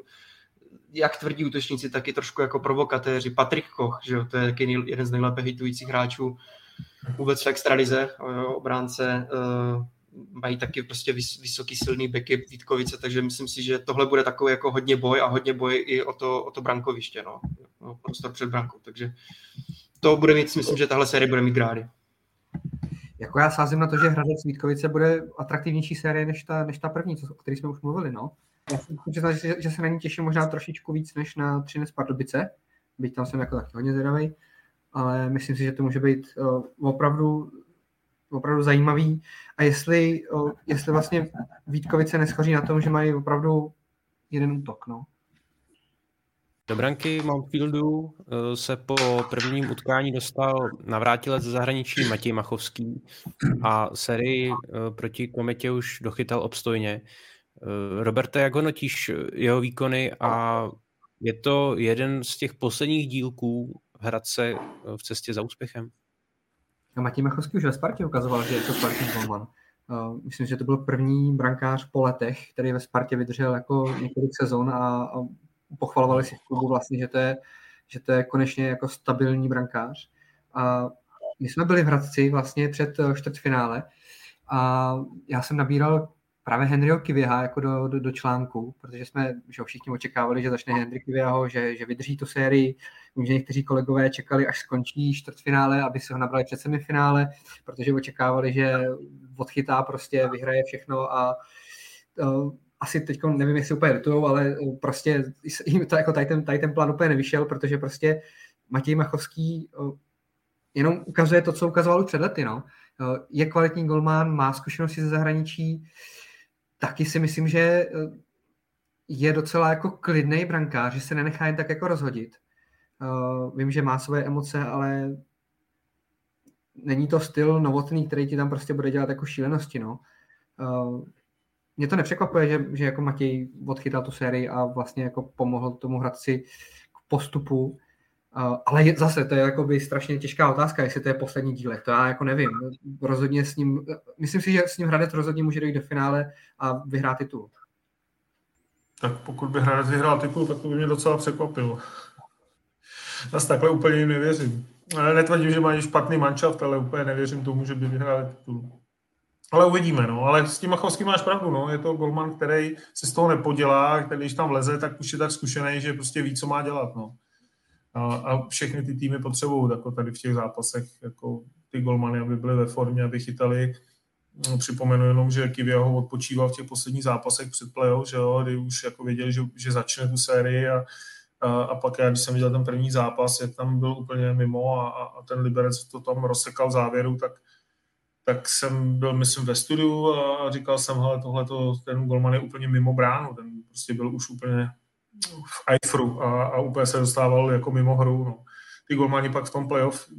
jak tvrdí útočníci, tak i trošku jako provokatéři. Patrik Koch, že jo, to je taky jeden z nejlépe hitujících hráčů vůbec v extralize, obránce, uh, mají taky prostě vys, vysoký silný beky Vítkovice, takže myslím si, že tohle bude takový jako hodně boj a hodně boj i o to, o to brankoviště, no. no prostor před brankou, takže to bude mít, myslím, že tahle série bude mít grády.
Jako já sázím na to, že Hradec Vítkovice bude atraktivnější série než ta, než ta první, o které jsme už mluvili, no. Já jsem přiznat, že, že, se na ní těším možná trošičku víc než na Třinec Pardubice, byť tam jsem jako taky hodně zvědavý, ale myslím si, že to může být uh, opravdu opravdu zajímavý a jestli, jestli vlastně Vítkovice neschoří na tom, že mají opravdu jeden útok. No.
Do branky Mountfieldu e, se po prvním utkání dostal navrátilec ze zahraničí Matěj Machovský a sérii e, proti Kometě už dochytal obstojně. E, Roberte, jak hodnotíš jeho výkony a je to jeden z těch posledních dílků Hradce v cestě za úspěchem?
A Matěj Machovský už ve Spartě ukazoval, že je to golman. Uh, myslím, že to byl první brankář po letech, který ve Spartě vydržel jako několik sezon a pochvalovali si v klubu vlastně, že to je, že to je konečně jako stabilní brankář. A my jsme byli v Hradci vlastně před eh, čtvrtfinále a já jsem nabíral právě Henryho Kivěha jako do, do, do článku, protože jsme že všichni očekávali, že začne Henry Kivěho, že, že vydrží tu sérii. Vím, že někteří kolegové čekali, až skončí čtvrtfinále, aby se ho nabrali před semifinále, protože očekávali, že odchytá prostě, vyhraje všechno a uh, asi teď nevím, jestli úplně litujou, ale prostě jim to jako tady ten, tady ten plán úplně nevyšel, protože prostě Matěj Machovský uh, jenom ukazuje to, co ukazoval už před lety. No. Uh, je kvalitní golman, má zkušenosti ze zahraničí, taky si myslím, že eh, je docela jako klidný brankář, že se nenechá jen tak jako rozhodit. Vím, že má své emoce, ale není to styl novotný, který ti tam prostě bude dělat jako šílenosti, no. Uh, mě to nepřekvapuje, že, že jako Matěj odchytal tu sérii a vlastně jako pomohl tomu Hradci k postupu ale je, zase, to je jako by strašně těžká otázka, jestli to je poslední dílek, to já jako nevím. Rozhodně s ním, myslím si, že s ním Hradec rozhodně může dojít do finále a vyhrát titul.
Tak pokud by Hradec vyhrál titul, tak to by mě docela překvapilo. Zase takhle úplně nevěřím. Netvrdím, že mají špatný manšaft, ale úplně nevěřím tomu, že by vyhráli titul. Ale uvidíme, no. Ale s tím Machovským máš pravdu, no. Je to golman, který se z toho nepodělá, který když tam leze, tak už je tak zkušený, že prostě ví, co má dělat, no a, a všechny ty týmy potřebují jako tady v těch zápasech jako ty golmany, aby byly ve formě, aby chytali. No, připomenu jenom, že Kivěho odpočíval v těch posledních zápasech před playoff, že jo, kdy už jako věděl, že, že začne tu sérii a, a, a pak já, když jsem viděl ten první zápas, jak tam byl úplně mimo a, a ten Liberec to tam rozsekal v závěru, tak, tak jsem byl, myslím, ve studiu a říkal jsem, hele, tohle ten golman je úplně mimo bránu, ten prostě byl už úplně v Eifru a, a úplně se dostával jako mimo hru. No. Ty golmani pak v tom playoff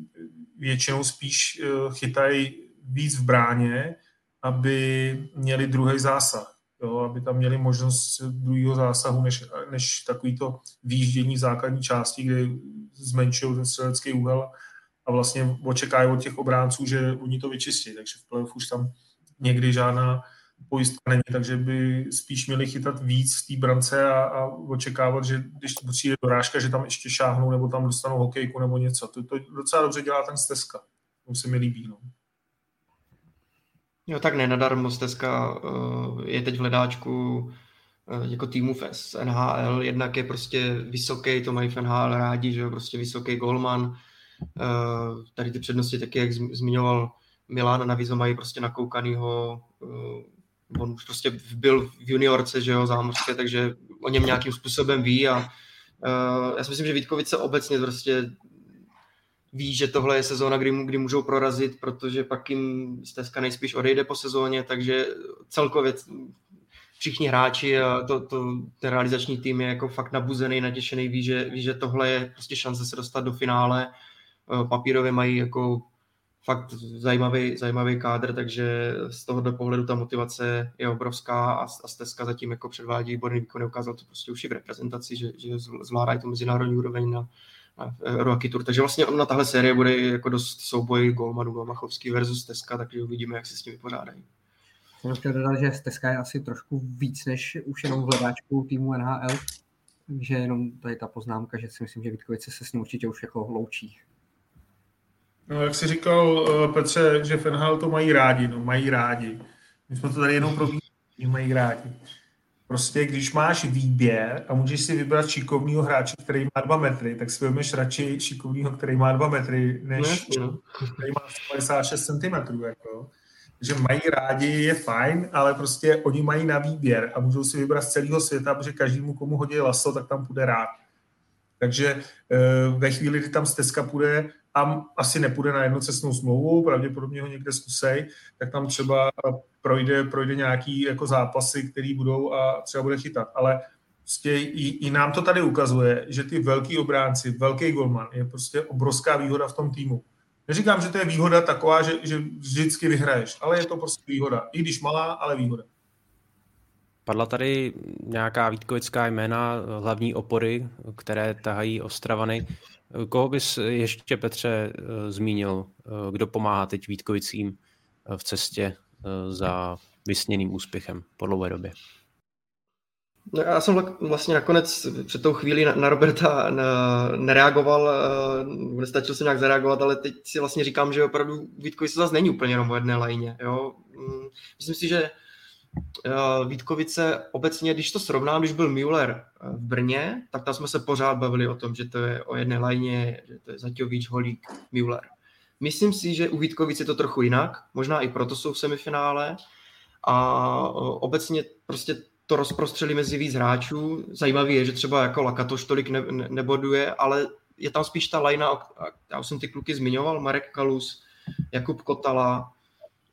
většinou spíš uh, chytají víc v bráně, aby měli druhý zásah. Jo, aby tam měli možnost druhého zásahu, než, než takovýto výjíždění základní části, kde zmenšují ten střelecký úhel a vlastně očekají od těch obránců, že oni to vyčistí. Takže v playoff už tam někdy žádná pojistka není, takže by spíš měli chytat víc v té brance a, a očekávat, že když přijde dorážka, že tam ještě šáhnou nebo tam dostanou hokejku nebo něco. To, to docela dobře dělá ten Steska. To se mi líbí. No.
Jo, tak nenadarmo Steska uh, je teď v hledáčku uh, jako týmu v NHL. Jednak je prostě vysoký, to mají v NHL rádi, že jo, prostě vysoký golman. Uh, tady ty přednosti taky, jak zmiňoval Milan, navíc mají prostě nakoukanýho uh, on už prostě byl v juniorce, že jo, zámořské, takže o něm nějakým způsobem ví a uh, já si myslím, že Vítkovice obecně prostě ví, že tohle je sezóna, kdy, kdy můžou prorazit, protože pak jim Steska nejspíš odejde po sezóně, takže celkově všichni hráči a to, to, ten realizační tým je jako fakt nabuzený, natěšený, ví, že, ví, že tohle je prostě šance se dostat do finále. Papírově mají jako fakt zajímavý, zajímavý kádr, takže z tohohle pohledu ta motivace je obrovská a, a Steska zatím jako předvádí výborný výkon, ukázal to prostě už i v reprezentaci, že, že zvládají tu mezinárodní úroveň na, na Eurohockey Tour. Takže vlastně na tahle série bude jako dost souboj Golmanů Machovský versus Teska, takže uvidíme, jak se s tím vypořádají.
Jsem chtěl dodat, že Teska je asi trošku víc než už jenom v hledáčku týmu NHL, takže jenom tady ta poznámka, že si myslím, že Vítkovice se s ním určitě už jako loučí.
No, jak jsi říkal, uh, Petře, že Fenhal to mají rádi, no mají rádi. My jsme to tady jenom probíhali, mají rádi. Prostě když máš výběr a můžeš si vybrat šikovného hráče, který má dva metry, tak si vezmeš radši šikovného, který má dva metry, než no, který má 56 cm. Jako. Že mají rádi, je fajn, ale prostě oni mají na výběr a můžou si vybrat z celého světa, protože každému, komu hodí laso, tak tam půjde rád. Takže eh, ve chvíli, kdy tam stezka půjde a asi nepůjde na jednocestnou smlouvu, pravděpodobně ho někde zkusej, tak tam třeba projde, projde nějaký jako zápasy, které budou a třeba bude chytat. Ale prostě i, i, nám to tady ukazuje, že ty velký obránci, velký golman je prostě obrovská výhoda v tom týmu. Neříkám, že to je výhoda taková, že, že vždycky vyhraješ, ale je to prostě výhoda. I když malá, ale výhoda.
Padla tady nějaká Vítkovická jména, hlavní opory, které tahají Ostravany. Koho bys ještě, Petře, zmínil, kdo pomáhá teď Vítkovicím v cestě za vysněným úspěchem po dlouhé době?
No já jsem vlastně nakonec před tou chvílí na, Roberta nereagoval, nestačil jsem nějak zareagovat, ale teď si vlastně říkám, že opravdu Vítkovice zase není úplně jenom o jedné lajně. Jo? Mm, myslím si, že Vítkovice obecně, když to srovnám, když byl Müller eh, v Brně, tak tam jsme se pořád bavili o tom, že to je o jedné lajně, že to je Zaťovič, Holík, Müller. Myslím si, že u Vítkovice je to trochu jinak, možná i proto jsou v semifinále a obecně prostě to rozprostřeli mezi víc hráčů. Zajímavý je, že třeba jako Lakatoš tolik ne, ne, neboduje, ale je tam spíš ta lajna, já už jsem ty kluky zmiňoval, Marek Kalus, Jakub Kotala,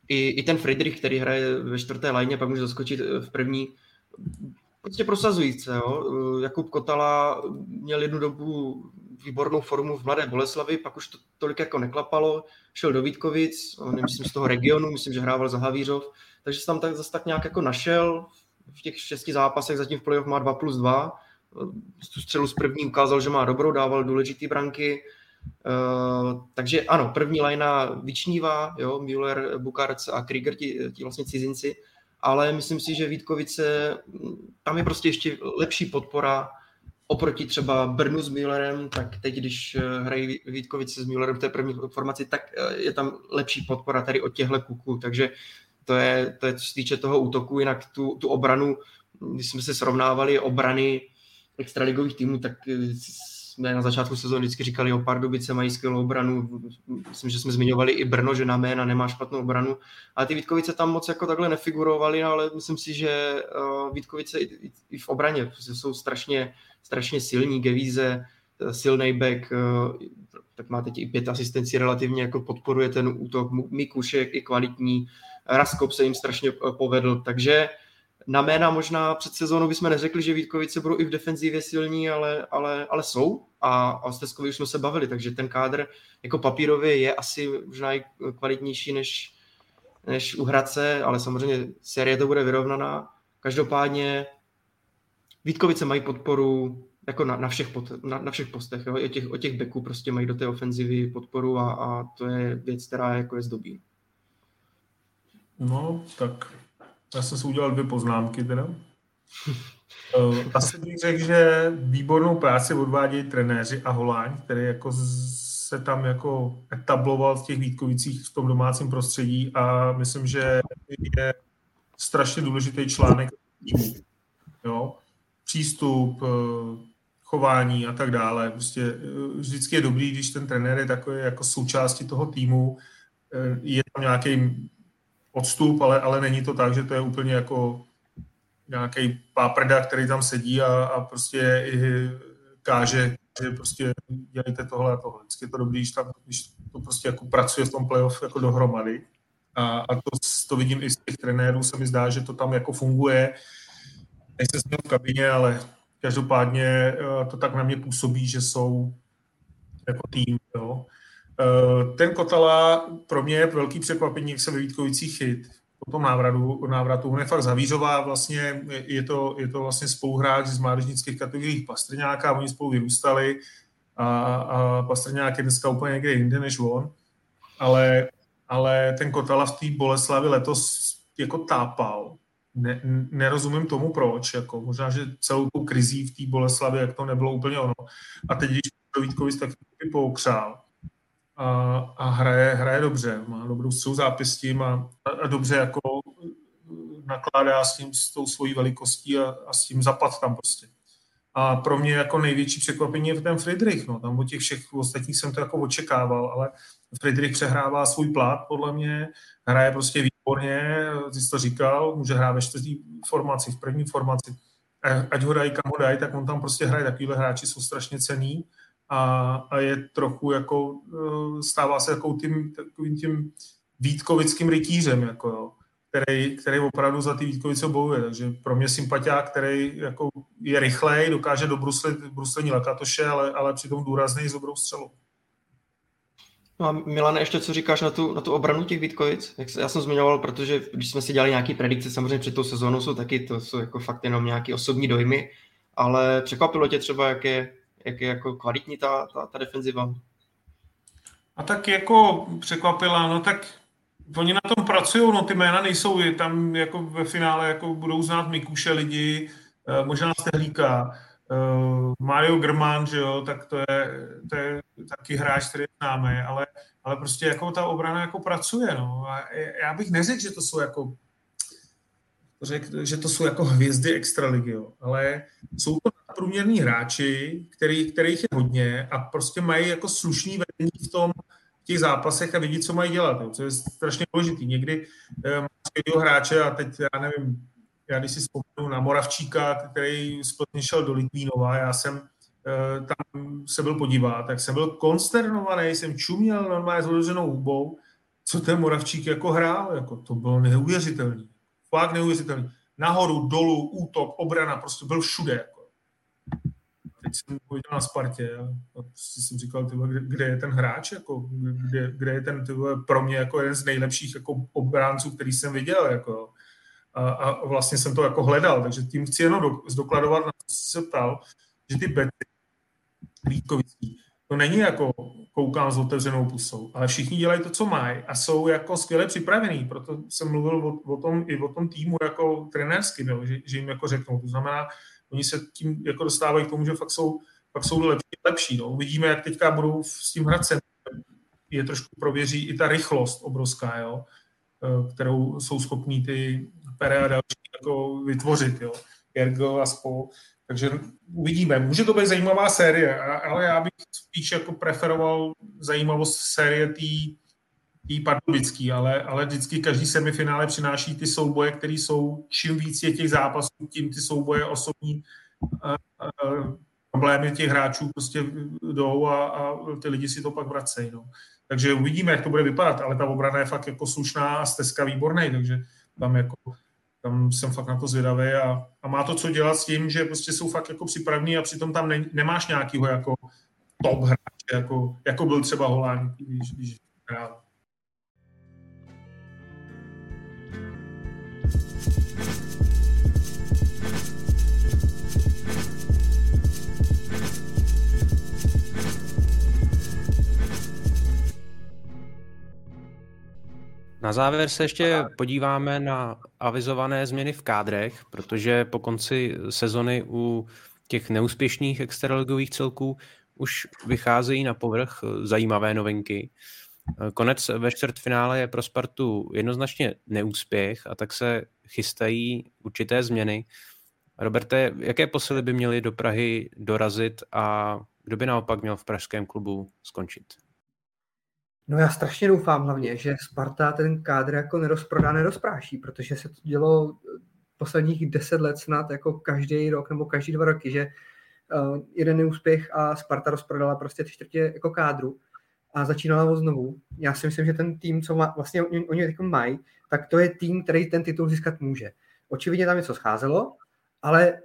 i, i ten Friedrich, který hraje ve čtvrté lajně, pak může zaskočit eh, v první, prostě prosazující. Jo? Eh, Jakub Kotala měl jednu dobu výbornou formu v Mladé Boleslavi, pak už to tolik jako neklapalo, šel do Vítkovic, nemyslím z toho regionu, myslím, že hrával za Havířov, takže se tam tak, zase tak nějak jako našel, v těch šesti zápasech zatím v playoff má 2 plus 2, tu střelu z první ukázal, že má dobrou, dával důležitý branky, Uh, takže ano, první lajna vyčnívá, jo, Müller, Bukarc a Krieger, ti, ti vlastně cizinci, ale myslím si, že Vítkovice, tam je prostě ještě lepší podpora oproti třeba Brnu s Müllerem, tak teď, když eh, hrají Vítkovice s Müllerem v té první formaci, tak eh, je tam lepší podpora tady od těchto kuků, takže to je, to je co se týče toho útoku, jinak tu, tu obranu, když jsme se srovnávali obrany extraligových týmů, tak jsme na začátku sezóny vždycky říkali, o Pardubice mají skvělou obranu, myslím, že jsme zmiňovali i Brno, že na jména nemá špatnou obranu, ale ty Vítkovice tam moc jako takhle nefigurovaly, ale myslím si, že uh, Vítkovice i, v obraně jsou strašně, strašně silní, Gevíze, eh, silný back, uh, tak má teď i pět asistencí, relativně jako podporuje ten útok, Mikušek i kvalitní, Raskop se jim strašně povedl, takže na jména možná před sezónou bychom neřekli, že Vítkovice budou i v defenzivě silní, ale, ale, ale jsou a, a o Steskovi už jsme se bavili, takže ten kádr jako papírově je asi možná i kvalitnější než, než u Hradce, ale samozřejmě série to bude vyrovnaná. Každopádně Vítkovice mají podporu jako na, na, všech, pot, na, na všech postech. Jo? O, těch, o těch beků prostě mají do té ofenzivy podporu a, a to je věc, která jako je zdobí.
No, tak já jsem si udělal dvě poznámky teda. Eh, asi bych řekl, že výbornou práci odvádějí trenéři a Holáň, který jako se tam jako etabloval v těch Vítkovicích v tom domácím prostředí a myslím, že je strašně důležitý článek týmu. Jo? Přístup, eh, chování a tak dále. Prostě eh, vždycky je dobrý, když ten trenér je takový jako součástí toho týmu, je tam nějaký odstup, ale, ale není to tak, že to je úplně jako nějaký páprda, který tam sedí a, a prostě i káže, že prostě dělejte tohle a tohle. Vždycky je to dobrý, když, tam, když to prostě jako pracuje v tom playoff jako dohromady. A, a to, to vidím i z těch trenérů, se mi zdá, že to tam jako funguje. Nejsem s v kabině, ale každopádně eh, to tak na mě působí, že jsou jako tým. Jo. Eh, ten Kotala pro mě je velký překvapení, jak se ve Vítkovicích chyt po tom návratu, návratu. On je fakt zavířová, vlastně je to, je to vlastně spoluhráč z mládežnických kategorií Pastrňáka, oni spolu vyrůstali a, a Pastrňák je dneska úplně někde jinde než on, ale, ale ten Kotala v té Boleslavi letos jako tápal. Ne, nerozumím tomu, proč. Jako, možná, že celou tou krizí v té Boleslavi, jak to nebylo úplně ono. A teď, když do Vítkovic, tak poukřál a, a hraje, hraje dobře, má dobrou střelu zápěstím a, a dobře jako nakládá s tím, s tou svojí velikostí a, a s tím zapad tam prostě. A pro mě jako největší překvapení je ten Friedrich. No. Tam od těch všech ostatních jsem to jako očekával, ale Friedrich přehrává svůj plát, podle mě, hraje prostě výborně, ty jsi to říkal, může hrát ve čtvrtý formaci, v první formaci. Ať ho dají, kam ho dají, tak on tam prostě hraje. Takovýhle hráči jsou strašně cený a, a je trochu jako, eh, stává se jako tím, takovým tím Vítkovickým rytířem, jako jo který, který opravdu za ty Vítkovice bojuje. Takže pro mě sympatiák, který jako je rychlej, dokáže do bruslit, bruslení Lakatoše, ale, ale přitom důrazný s dobrou střelou.
No a Milane, ještě co říkáš na tu, na tu obranu těch Vítkovic? Jak se, já jsem zmiňoval, protože když jsme si dělali nějaký predikce, samozřejmě před tou sezónou jsou taky, to jsou jako fakt jenom nějaké osobní dojmy, ale překvapilo tě třeba, jak je, jak je jako kvalitní ta, ta, ta defenziva?
A tak jako překvapila, no tak Oni na tom pracují, no ty jména nejsou, je tam jako ve finále jako budou znát Mikuše lidi, eh, možná Stehlíka, uh, Mario Grman, že jo, tak to je, to je taky hráč, který známe, ale, ale prostě jako ta obrana jako pracuje, no. A já bych neřekl, že to jsou jako řekl, že to jsou jako hvězdy extraligy, jo. ale jsou to průměrní hráči, který, kterých je hodně a prostě mají jako slušný vedení v tom, těch zápasech a vidí, co mají dělat, jo, co je strašně důležitý. Někdy eh, máš hráče a teď já nevím, já když si vzpomenu na Moravčíka, který z šel do Litvínova, já jsem eh, tam se byl podívat, tak jsem byl konsternovaný, jsem čuměl normálně s hubou, co ten Moravčík jako hrál, jako to bylo neuvěřitelný. Fakt neuvěřitelný. Nahoru, dolů, útok, obrana, prostě byl všude. Jako teď jsem viděl na Spartě a, prostě jsem říkal, tyhle, kde, kde, je ten hráč, jako, kde, kde je ten tyhle, pro mě jako jeden z nejlepších jako obránců, který jsem viděl. Jako, a, a, vlastně jsem to jako hledal, takže tím chci jenom do, zdokladovat, na co se ptal, že ty bety Vítkovický, to není jako koukám s otevřenou pusou, ale všichni dělají to, co mají a jsou jako skvěle připravení, proto jsem mluvil o, o tom, i o tom týmu jako trenérským, že, že jim jako řeknou, to znamená, oni se tím jako dostávají k tomu, že fakt jsou, fakt jsou lepší, lepší. No. Uvidíme, jak teďka budou s tím hrát Je trošku prověří i ta rychlost obrovská, jo, eh, kterou jsou schopní ty Pere a další jako vytvořit, jo. Ergo a spol. Takže uvidíme. Může to být zajímavá série, ale já bych spíš jako preferoval zajímavost série té tý pardubický, ale, ale vždycky každý semifinále přináší ty souboje, které jsou, čím víc je těch zápasů, tím ty souboje osobní a, a, problémy těch hráčů prostě jdou a, a ty lidi si to pak vracejí. No. Takže uvidíme, jak to bude vypadat, ale ta obrana je fakt jako slušná a stezka výborný, takže tam jako tam jsem fakt na to zvědavý a, a má to co dělat s tím, že prostě jsou fakt jako připravní a přitom tam ne, nemáš nějakýho jako top hráče, jako, jako byl třeba Holán, když, když hrál.
Na závěr se ještě podíváme na avizované změny v kádrech, protože po konci sezony u těch neúspěšných extraligových celků už vycházejí na povrch zajímavé novinky. Konec ve čtvrtfinále je pro Spartu jednoznačně neúspěch a tak se chystají určité změny. Roberte, jaké posily by měly do Prahy dorazit a kdo by naopak měl v pražském klubu skončit?
No já strašně doufám hlavně, že Sparta ten kádr jako nerozprodá, nerozpráší, protože se to dělo posledních deset let snad jako každý rok nebo každý dva roky, že uh, jeden neúspěch a Sparta rozprodala prostě tři čtvrtě jako kádru a začínala ho znovu. Já si myslím, že ten tým, co má, vlastně oni, oni jako mají, tak to je tým, který ten titul získat může. Očividně tam něco scházelo, ale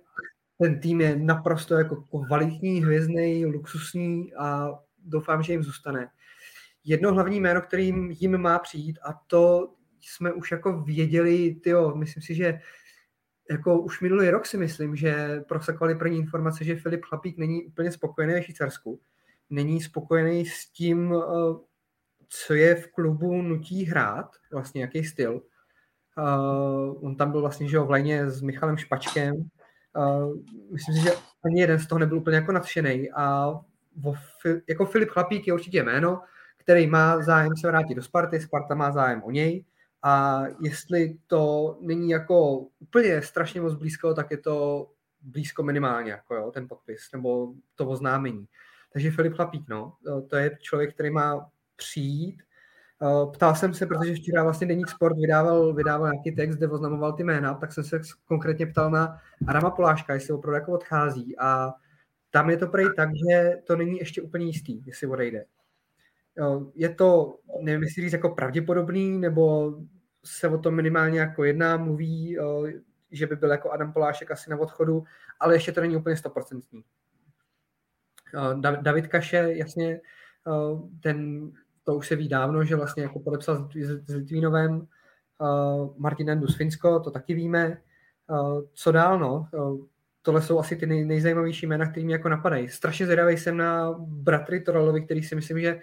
ten tým je naprosto jako kvalitní, hvězdný, luxusní a doufám, že jim zůstane jedno hlavní jméno, kterým jim má přijít a to jsme už jako věděli, tyjo, myslím si, že jako už minulý rok si myslím, že prosakovali první informace, že Filip Chlapík není úplně spokojený ve Švýcarsku. Není spokojený s tím, eh, co je v klubu nutí hrát, vlastně jaký styl. Uh, on tam byl vlastně že jo, v léně s Michalem Špačkem. Uh, myslím si, že ani jeden z toho nebyl úplně jako nadšený. A jako Filip Chlapík je určitě jméno, který má zájem se vrátit do Sparty, Sparta má zájem o něj a jestli to není jako úplně strašně moc blízko, tak je to blízko minimálně, jako jo, ten podpis, nebo to oznámení. Takže Filip Chlapík, no, to je člověk, který má přijít. Ptal jsem se, protože včera vlastně Deník Sport vydával, vydával nějaký text, kde oznamoval ty jména, tak jsem se konkrétně ptal na Adama Poláška, jestli opravdu jako odchází a tam je to prej tak, že to není ještě úplně jistý, jestli odejde. Je to, nevím, jestli říct jako pravděpodobný, nebo se o tom minimálně jako jedná, mluví, že by byl jako Adam Polášek asi na odchodu, ale ještě to není úplně stoprocentní. David Kaše, jasně, ten, to už se ví dávno, že vlastně jako podepsal s Litvínovem, Martin Endus Finsko, to taky víme. Co dál, no? Tohle jsou asi ty nej, nejzajímavější jména, které mě jako napadají. Strašně zvědavý jsem na bratry Toralovi, který si myslím, že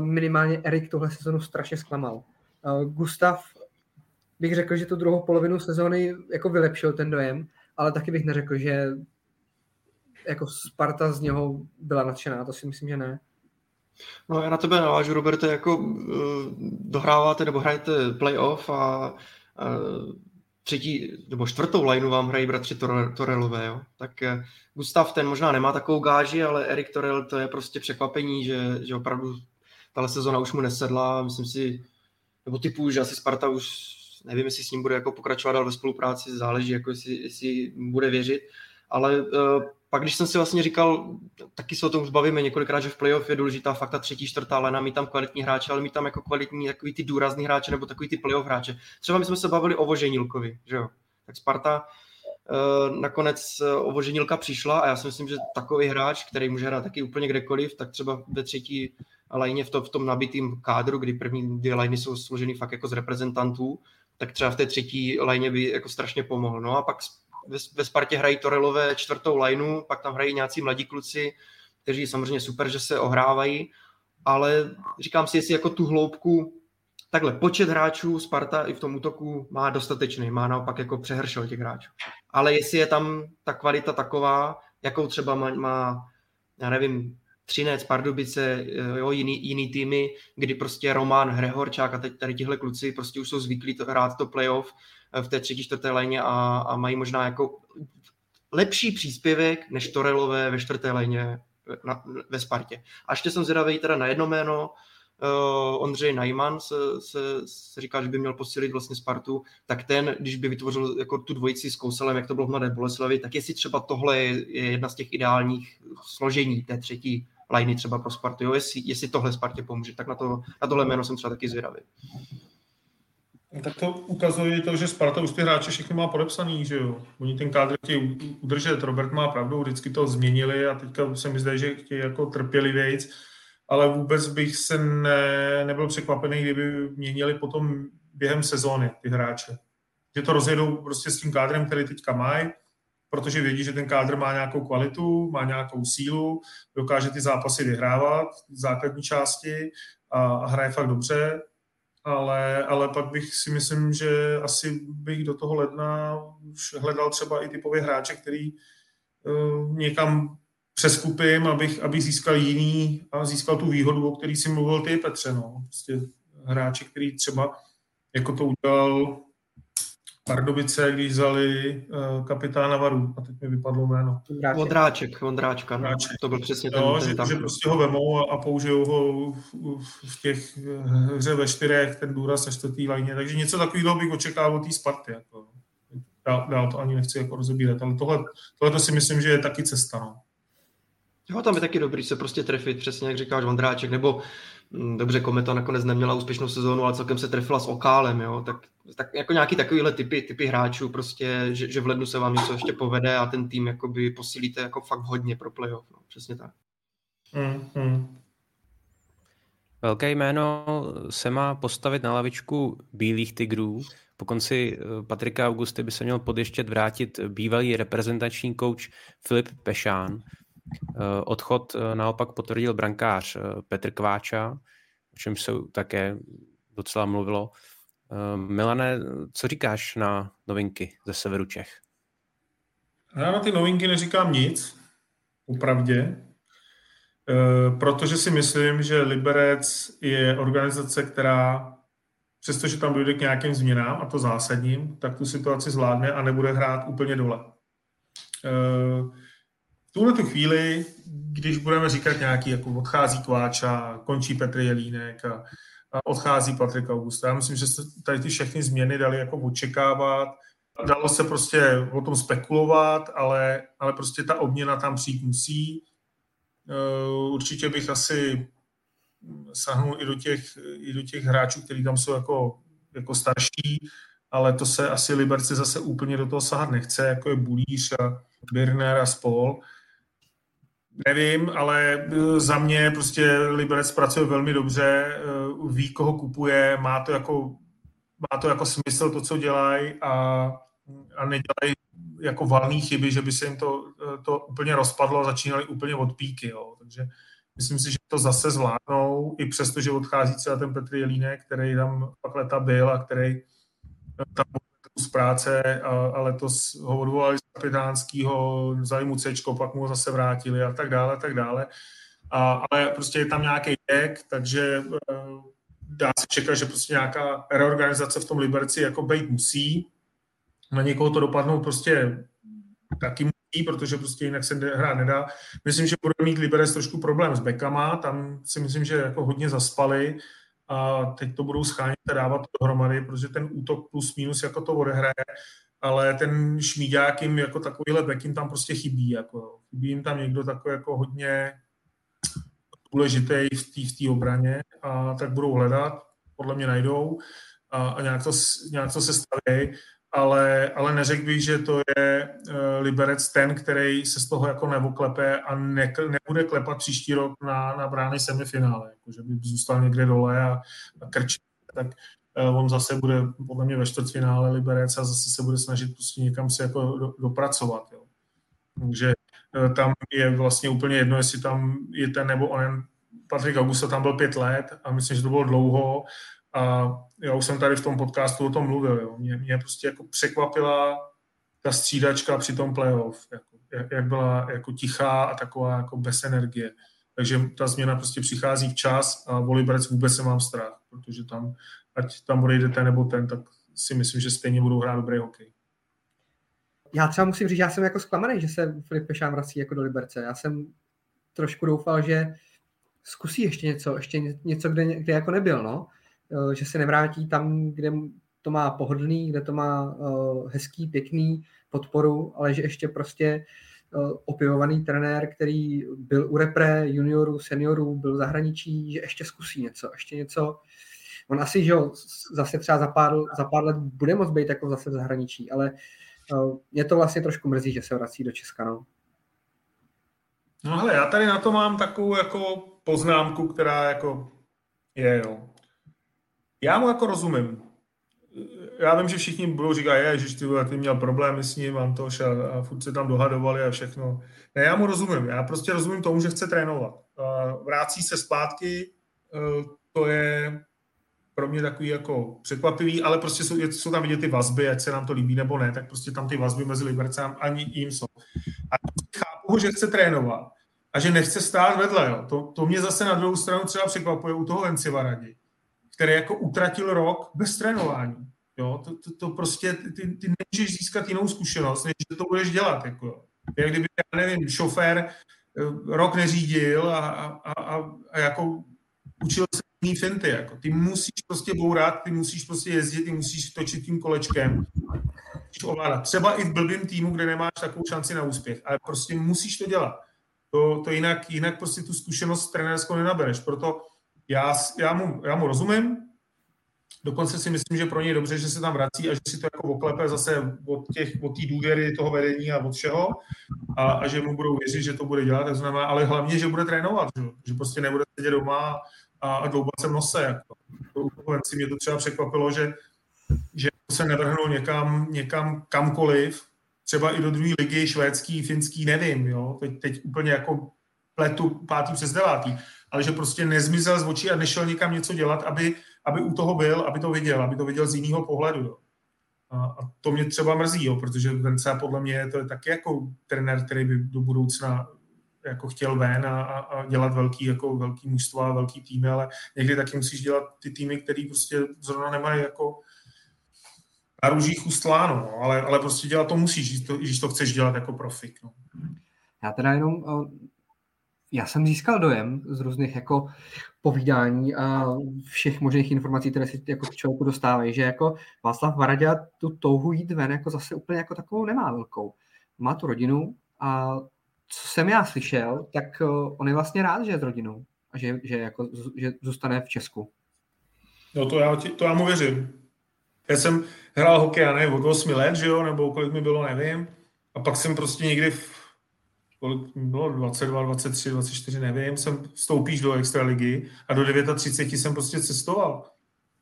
minimálně Erik tohle sezonu strašně zklamal. Gustav bych řekl, že tu druhou polovinu sezóny jako vylepšil ten dojem, ale taky bych neřekl, že jako Sparta z něho byla nadšená, to si myslím, že ne.
No já na tebe navážu, Roberte, jako uh, dohráváte nebo hrajete playoff a uh, třetí nebo čtvrtou lineu vám hrají bratři Torelové, jo? tak uh, Gustav ten možná nemá takovou gáži, ale Erik Torel to je prostě překvapení, že, že opravdu tahle sezona už mu nesedla, myslím si, nebo typu, že asi Sparta už nevím, jestli s ním bude jako pokračovat dál ve spolupráci, záleží, jako jestli, jestli bude věřit, ale uh, pak když jsem si vlastně říkal, taky se o tom zbavíme několikrát, že v playoff je důležitá fakt ta třetí, čtvrtá lena, mít tam kvalitní hráče, ale mít tam jako kvalitní takový ty důrazný hráče nebo takový ty playoff hráče. Třeba my jsme se bavili o Voženilkovi, že jo? Tak Sparta uh, nakonec uh, o Voženilka přišla a já si myslím, že takový hráč, který může hrát taky úplně kdekoliv, tak třeba ve třetí lajně v, to, v tom nabitém kádru, kdy první dvě lajny jsou složeny fakt jako z reprezentantů, tak třeba v té třetí lajně by jako strašně pomohl. No a pak ve, ve Spartě hrají Torelové čtvrtou lajnu, pak tam hrají nějací mladí kluci, kteří samozřejmě super, že se ohrávají, ale říkám si, jestli jako tu hloubku, takhle počet hráčů Sparta i v tom útoku má dostatečný, má naopak jako přehršel těch hráčů. Ale jestli je tam ta kvalita taková, jakou třeba má, má já nevím, Třinec, Pardubice, eh, jo, jiný, jiný týmy, kdy prostě Roman, Hrehorčák a teď tady tihle kluci prostě už jsou zvyklí to, hrát to playoff eh, v té třetí, čtvrté léně a, a mají možná jako lepší příspěvek než Torelové ve čtvrté léně na, ve Spartě. A ještě jsem zvědavý teda na jedno jméno, uh, Ondřej Najman se, se, se říká, že by měl posílit vlastně Spartu, tak ten, když by vytvořil jako tu dvojici s Kouselem, jak to bylo v Mladé Boleslavi, tak jestli třeba tohle je, je jedna z těch ideálních složení té třetí liney třeba pro Spartu, jo? Jestli, jestli tohle Spartě pomůže, tak na, to, na tohle jméno jsem třeba taky zvědavý.
Tak to ukazuje to, že Sparta už ty hráče všechny má podepsaný, že jo. Oni ten kádr chtějí udržet, Robert má pravdu, vždycky to změnili a teďka se mi zdá, že chtějí jako trpělivějc, ale vůbec bych se ne, nebyl překvapený, kdyby měnili potom během sezóny ty hráče. Že to rozjedou prostě s tím kádrem, který teďka mají, protože vědí, že ten kádr má nějakou kvalitu, má nějakou sílu, dokáže ty zápasy vyhrávat v základní části a, a hraje fakt dobře, ale, ale pak bych si myslím, že asi bych do toho ledna už hledal třeba i typově hráče, který uh, někam přeskupím, abych, abych získal jiný a získal tu výhodu, o který si mluvil ty, Petře. No. Prostě hráči, který třeba jako to udělal Pardubice, když vzali uh, kapitána Varu, a teď mi vypadlo jméno.
Vondráček, Vondráčka, no. to byl přesně ten,
no,
ten
že,
tam.
že prostě ho vemou a, a použijou ho v, v těch hře ve čtyřech, ten důraz na čtvrtý lajně, takže něco takového bych očekával od té Sparty. Jako. Dál, dál, to ani nechci jako rozebírat, ale tohle, tohle to si myslím, že je taky cesta. No.
Jo, tam je taky dobrý se prostě trefit, přesně jak říkáš Vondráček, nebo dobře, Kometa nakonec neměla úspěšnou sezónu, ale celkem se trefila s Okálem, jo, tak, tak jako nějaký takovýhle typy, typy hráčů, prostě, že, že, v lednu se vám něco ještě povede a ten tým jakoby posílíte jako fakt hodně pro playoff, no, přesně tak.
Mm, mm.
Velké jméno se má postavit na lavičku Bílých tigrů. Po konci eh, Patrika Augusty by se měl podještět vrátit bývalý reprezentační kouč Filip Pešán. Eh, odchod eh, naopak potvrdil brankář eh, Petr Kváča, o čem se také docela mluvilo. Milane, co říkáš na novinky ze severu Čech?
Já na ty novinky neříkám nic, upravdě. protože si myslím, že Liberec je organizace, která přestože tam dojde k nějakým změnám, a to zásadním, tak tu situaci zvládne a nebude hrát úplně dole. V tuhle tu chvíli, když budeme říkat nějaký, jako odchází Kváča, končí Petr Jelínek a, a odchází Patrik Augusta, já myslím, že se tady ty všechny změny dali jako očekávat, dalo se prostě o tom spekulovat, ale, ale prostě ta obměna tam přijít musí. Určitě bych asi sahnul i do těch, i do těch hráčů, kteří tam jsou jako, jako starší, ale to se asi Liberci zase úplně do toho sahat nechce, jako je Bulíř a Birner a spol. Nevím, ale e, za mě prostě Liberec pracuje velmi dobře, e, ví, koho kupuje, má to jako, má to jako smysl to, co dělají a, a nedělají jako valné chyby, že by se jim to, e, to úplně rozpadlo a začínali úplně od píky. Jo. Takže Myslím si, že to zase zvládnou, i přesto, že odchází třeba ten Petr Jelínek, který tam pak leta byl a který tam z práce a, a letos ho odvolali z kapitánského, vzali mu cečko, pak mu ho zase vrátili a tak dále, a tak dále. A, ale prostě je tam nějaký věk, takže uh, dá se čekat, že prostě nějaká reorganizace v tom Liberci jako být musí. Na někoho to dopadnout prostě taky protože prostě jinak se hrát nedá. Myslím, že bude mít Liberec trošku problém s bekama, tam si myslím, že jako hodně zaspali a teď to budou schánět a dávat dohromady, protože ten útok plus minus jako to odehraje, ale ten šmíďák jim jako takovýhle back jim tam prostě chybí. Jako, chybí jim tam někdo takový jako hodně důležitý v té v obraně a tak budou hledat, podle mě najdou a, a nějak, to, nějak to se staví ale, ale neřekl bych, že to je uh, Liberec ten, který se z toho jako nevoklepe a ne, nebude klepat příští rok na, na brány semifinále, jako, že by zůstal někde dole a, a krčí, tak uh, on zase bude podle mě ve čtvrtfinále Liberec a zase se bude snažit prostě někam se jako do, dopracovat. Jo. Takže uh, tam je vlastně úplně jedno, jestli tam je ten nebo onen Patrik Augusta tam byl pět let a myslím, že to bylo dlouho a já už jsem tady v tom podcastu o tom mluvil. Jo. Mě, mě prostě jako překvapila ta střídačka při tom playoff, jako, jak, jak byla jako tichá a taková jako bez energie. Takže ta změna prostě přichází včas a Volibrec vůbec se mám strach, protože tam, ať tam odejde ten nebo ten, tak si myslím, že stejně budou hrát dobrý hokej.
Já třeba musím říct, já jsem jako zklamaný, že se Filip Pešán vrací jako do Liberce. Já jsem trošku doufal, že zkusí ještě něco, ještě něco, kde, kde jako nebyl, no. Eh, že se nevrátí tam, kde to má pohodlný, kde to má eh, hezký, pěkný podporu, ale že ještě prostě eh, opivovaný trenér, který byl u repre, juniorů, seniorů, byl v zahraničí, že ještě zkusí něco, ještě něco. On asi, že zase třeba za pár, za pár let bude moct být jako zase v zahraničí, ale mě to vlastně trošku mrzí, že se vrací do Česka, no.
No hele, já tady na to mám takovou jako poznámku, která jako je, jo. Já mu jako rozumím. Já vím, že všichni budou říkat, že ty, ty měl problémy s ním, Antoš, a, a furt se tam dohadovali a všechno. Ne, já mu rozumím. Já prostě rozumím tomu, že chce trénovat. Vrácí se zpátky, e, to je pro mě takový jako překvapivý, ale prostě jsou, jsou tam vidět ty vazby, ať se nám to líbí nebo ne, tak prostě tam ty vazby mezi Libercem ani jim jsou. A chápu že chce trénovat a že nechce stát vedle. Jo. To, to mě zase na druhou stranu třeba překvapuje u toho Venciva raději který jako utratil rok bez trénování. Jo, to, to, to prostě, ty, ty nemůžeš získat jinou zkušenost, než že to budeš dělat. Jako. Jak kdyby, já nevím, šofér eh, rok neřídil a, a, a, a jako učil se jiný finty. Jako. Ty musíš prostě bourat, ty musíš prostě jezdit, ty musíš točit tím kolečkem. Ovládat. Třeba i v blbým týmu, kde nemáš takovou šanci na úspěch, ale prostě musíš to dělat. To, to jinak, jinak prostě tu zkušenost trenérskou nenabereš. Proto já, já, mu, já mu rozumím, dokonce si myslím, že pro něj je dobře, že se tam vrací a že si to jako oklepe zase od těch, od té důvěry toho vedení a od všeho. A, a, že mu budou věřit, že to bude dělat, to znamená, ale hlavně, že bude trénovat, že, že prostě nebude sedět doma a, a dloubat se v nose. Jako. To, mě to třeba překvapilo, že, že se nevrhnul někam, někam kamkoliv, třeba i do druhé ligy, švédský, finský, nevím, jo, teď, teď úplně jako pletu pátý přes devátý ale že prostě nezmizel z očí a nešel někam něco dělat, aby, aby u toho byl, aby to viděl, aby to viděl z jiného pohledu. Jo. A, a to mě třeba mrzí, jo, protože Vence podle mě to je taky jako trenér, který by do budoucna jako chtěl ven a, a dělat velký, jako velký mužstva, velký týmy, ale někdy taky musíš dělat ty týmy, který prostě zrovna nemají jako na růžích ustláno, no, ale, ale prostě dělat to musíš, když to, když to chceš dělat jako profik. No.
Já teda jenom, já jsem získal dojem z různých jako povídání a všech možných informací, které si jako člověku dostávají, že jako Václav Varadě tu touhu jít ven jako zase úplně jako takovou nemá velkou. Má tu rodinu a co jsem já slyšel, tak eh, on je vlastně rád, že je s rodinou a že, že, jako, že zůstane v Česku.
No to já, to já mu věřím. Já jsem hrál hokej, já nevím, od 8 let, že jo, nebo kolik mi bylo, nevím. A pak jsem prostě někdy kolik bylo, 22, 23, 24, nevím, jsem vstoupíš do extraligy a do 39 jsem prostě cestoval.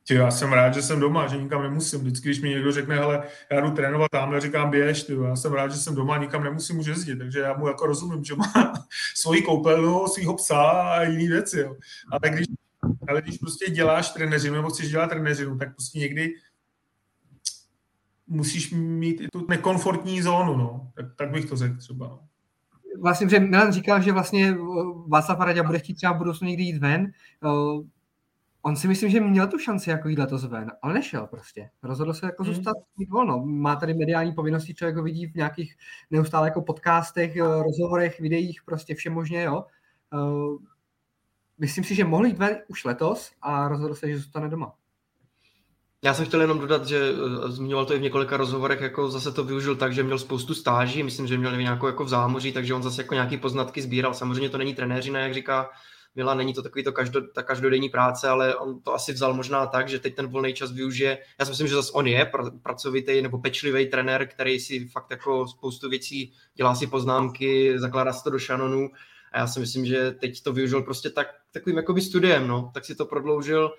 Tě, já jsem rád, že jsem doma, že nikam nemusím. Vždycky, když mi někdo řekne, hele, já jdu trénovat tamhle, říkám, běž, ty, já jsem rád, že jsem doma, nikam nemusím už jezdit, takže já mu jako rozumím, že má svoji koupelnu, svého psa a jiný věci, jo. Ale když, ale když prostě děláš trenéřinu, nebo chceš dělat trenéřinu, tak prostě někdy musíš mít i tu nekomfortní zónu, no. Tak, tak bych to řekl třeba, no
vlastně, že Milan říkal, že vlastně eh, Václav Radě bude chtít třeba v budoucnu někdy jít ven. Uh, on si myslím, že měl tu šanci jako jít letos ven, ale nešel prostě. Rozhodl se jako hmm. zůstat mít volno. Má tady mediální povinnosti, člověk ho vidí v nějakých neustále jako podcastech, eh, rozhovorech, videích, prostě vše možně, jo. Myslím si, že mohl jít ven už letos a rozhodl se, že zůstane doma.
Já jsem chtěl jenom dodat, že eh, zmiňoval to i v několika rozhovorech, jako zase to využil tak, že měl spoustu stáží, myslím, že měl nějakou jako v zámoří, takže on zase jako nějaký poznatky sbíral. Samozřejmě to není trenéřina, jak říká Mila, není to takový to každo, ta každodenní práce, ale on to asi vzal možná tak, že teď ten volný čas využije. Já si myslím, že zase on je pr- pracovitý nebo pečlivý trenér, který si fakt jako spoustu věcí dělá si poznámky, zakládá si to do šanonu a já si myslím, že teď to využil prostě tak, takovým jakoby studiem, no, tak si to prodloužil.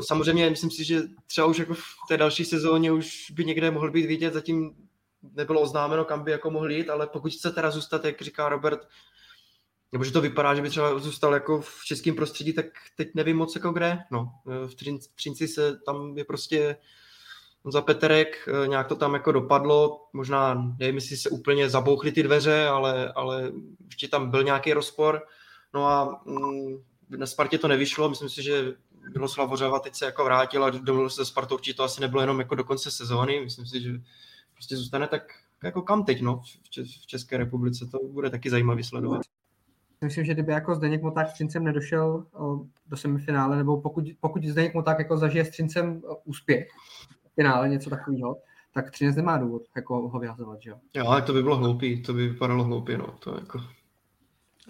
Samozřejmě myslím si, že třeba už jako v té další sezóně už by někde mohl být vidět, zatím nebylo oznámeno, kam by jako mohl jít, ale pokud chce teda zůstat, jak říká Robert, nebo že to vypadá, že by třeba zůstal jako v českém prostředí, tak teď nevím moc jako kde. No, v Třinci se tam je prostě za Peterek, eh, nějak to tam jako dopadlo, možná nevím, jestli se úplně zabouchly ty dveře, ale, ale ještě tam byl nějaký rozpor. No a mm, na Spartě to nevyšlo, myslím si, že Miloslav Hořava teď se jako vrátil a domluvil se Spartou, určitě to asi nebylo jenom jako do konce sezóny, myslím si, že prostě zůstane tak jako kam teď, no, v České republice, to bude taky zajímavý sledovat.
Myslím, že kdyby jako Zdeněk Moták s Třincem nedošel do semifinále, nebo pokud, pokud Zdeněk Moták jako zažije s Třincem úspěch, finále, něco takového, tak Třinec nemá důvod jako ho vyhazovat, že jo?
Jo, ale to by bylo hloupý, to by vypadalo hloupě, no, to jako...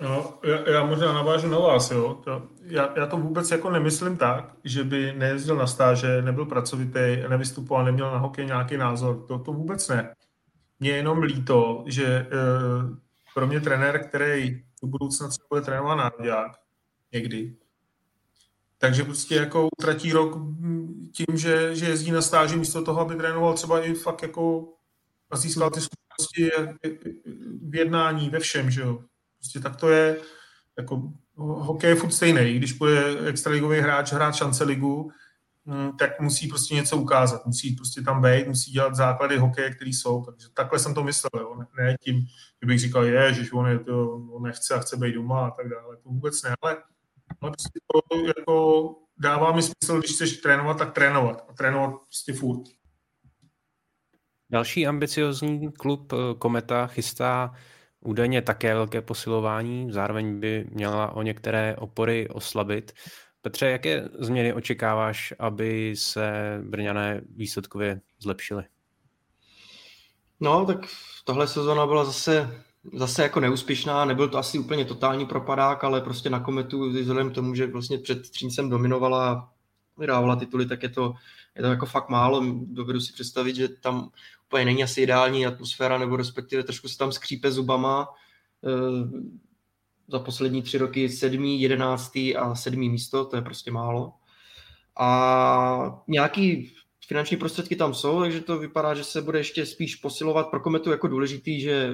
No, já, já možná navážu na vás, jo. To, já, já to vůbec jako nemyslím tak, že by nejezdil na stáže, nebyl pracovitý, nevystupoval, neměl na hokej nějaký názor. To, to vůbec ne. Mně je jenom líto, že e, pro mě trenér, který v budoucna bude trénovat národák, někdy, takže prostě jako utratí rok tím, že, že jezdí na stáži místo toho, aby trénoval třeba i fakt jako a získal ty zkušenosti v jednání, ve všem, že jo. Prostě tak to je, jako hokej je furt stejný. Když bude extraligový hráč hrát šance ligu, hm, tak musí prostě něco ukázat. Musí prostě tam být, musí dělat základy hokeje, které jsou. Takže takhle jsem to myslel. Jo. Ne, ne tím, že bych říkal, je, že on, je to, on nechce a chce být doma a tak dále. To vůbec ne. Ale ale prostě to jako dává mi smysl, když chceš trénovat, tak trénovat. A trénovat prostě furt.
Další ambiciozní klub eh, Kometa chystá údajně také velké posilování, zároveň by měla o některé opory oslabit. Petře, jaké změny očekáváš, aby se Brňané výsledkově zlepšily?
No, tak tohle sezóna byla zase zase jako neúspěšná, nebyl to asi úplně totální propadák, ale prostě na kometu vzhledem k tomu, že vlastně před Třincem dominovala a vydávala tituly, tak je to, je to jako fakt málo. Dovedu si představit, že tam úplně není asi ideální atmosféra, nebo respektive trošku se tam skřípe zubama. E, za poslední tři roky sedmý, jedenáctý a sedmý místo, to je prostě málo. A nějaký finanční prostředky tam jsou, takže to vypadá, že se bude ještě spíš posilovat pro kometu jako důležitý, že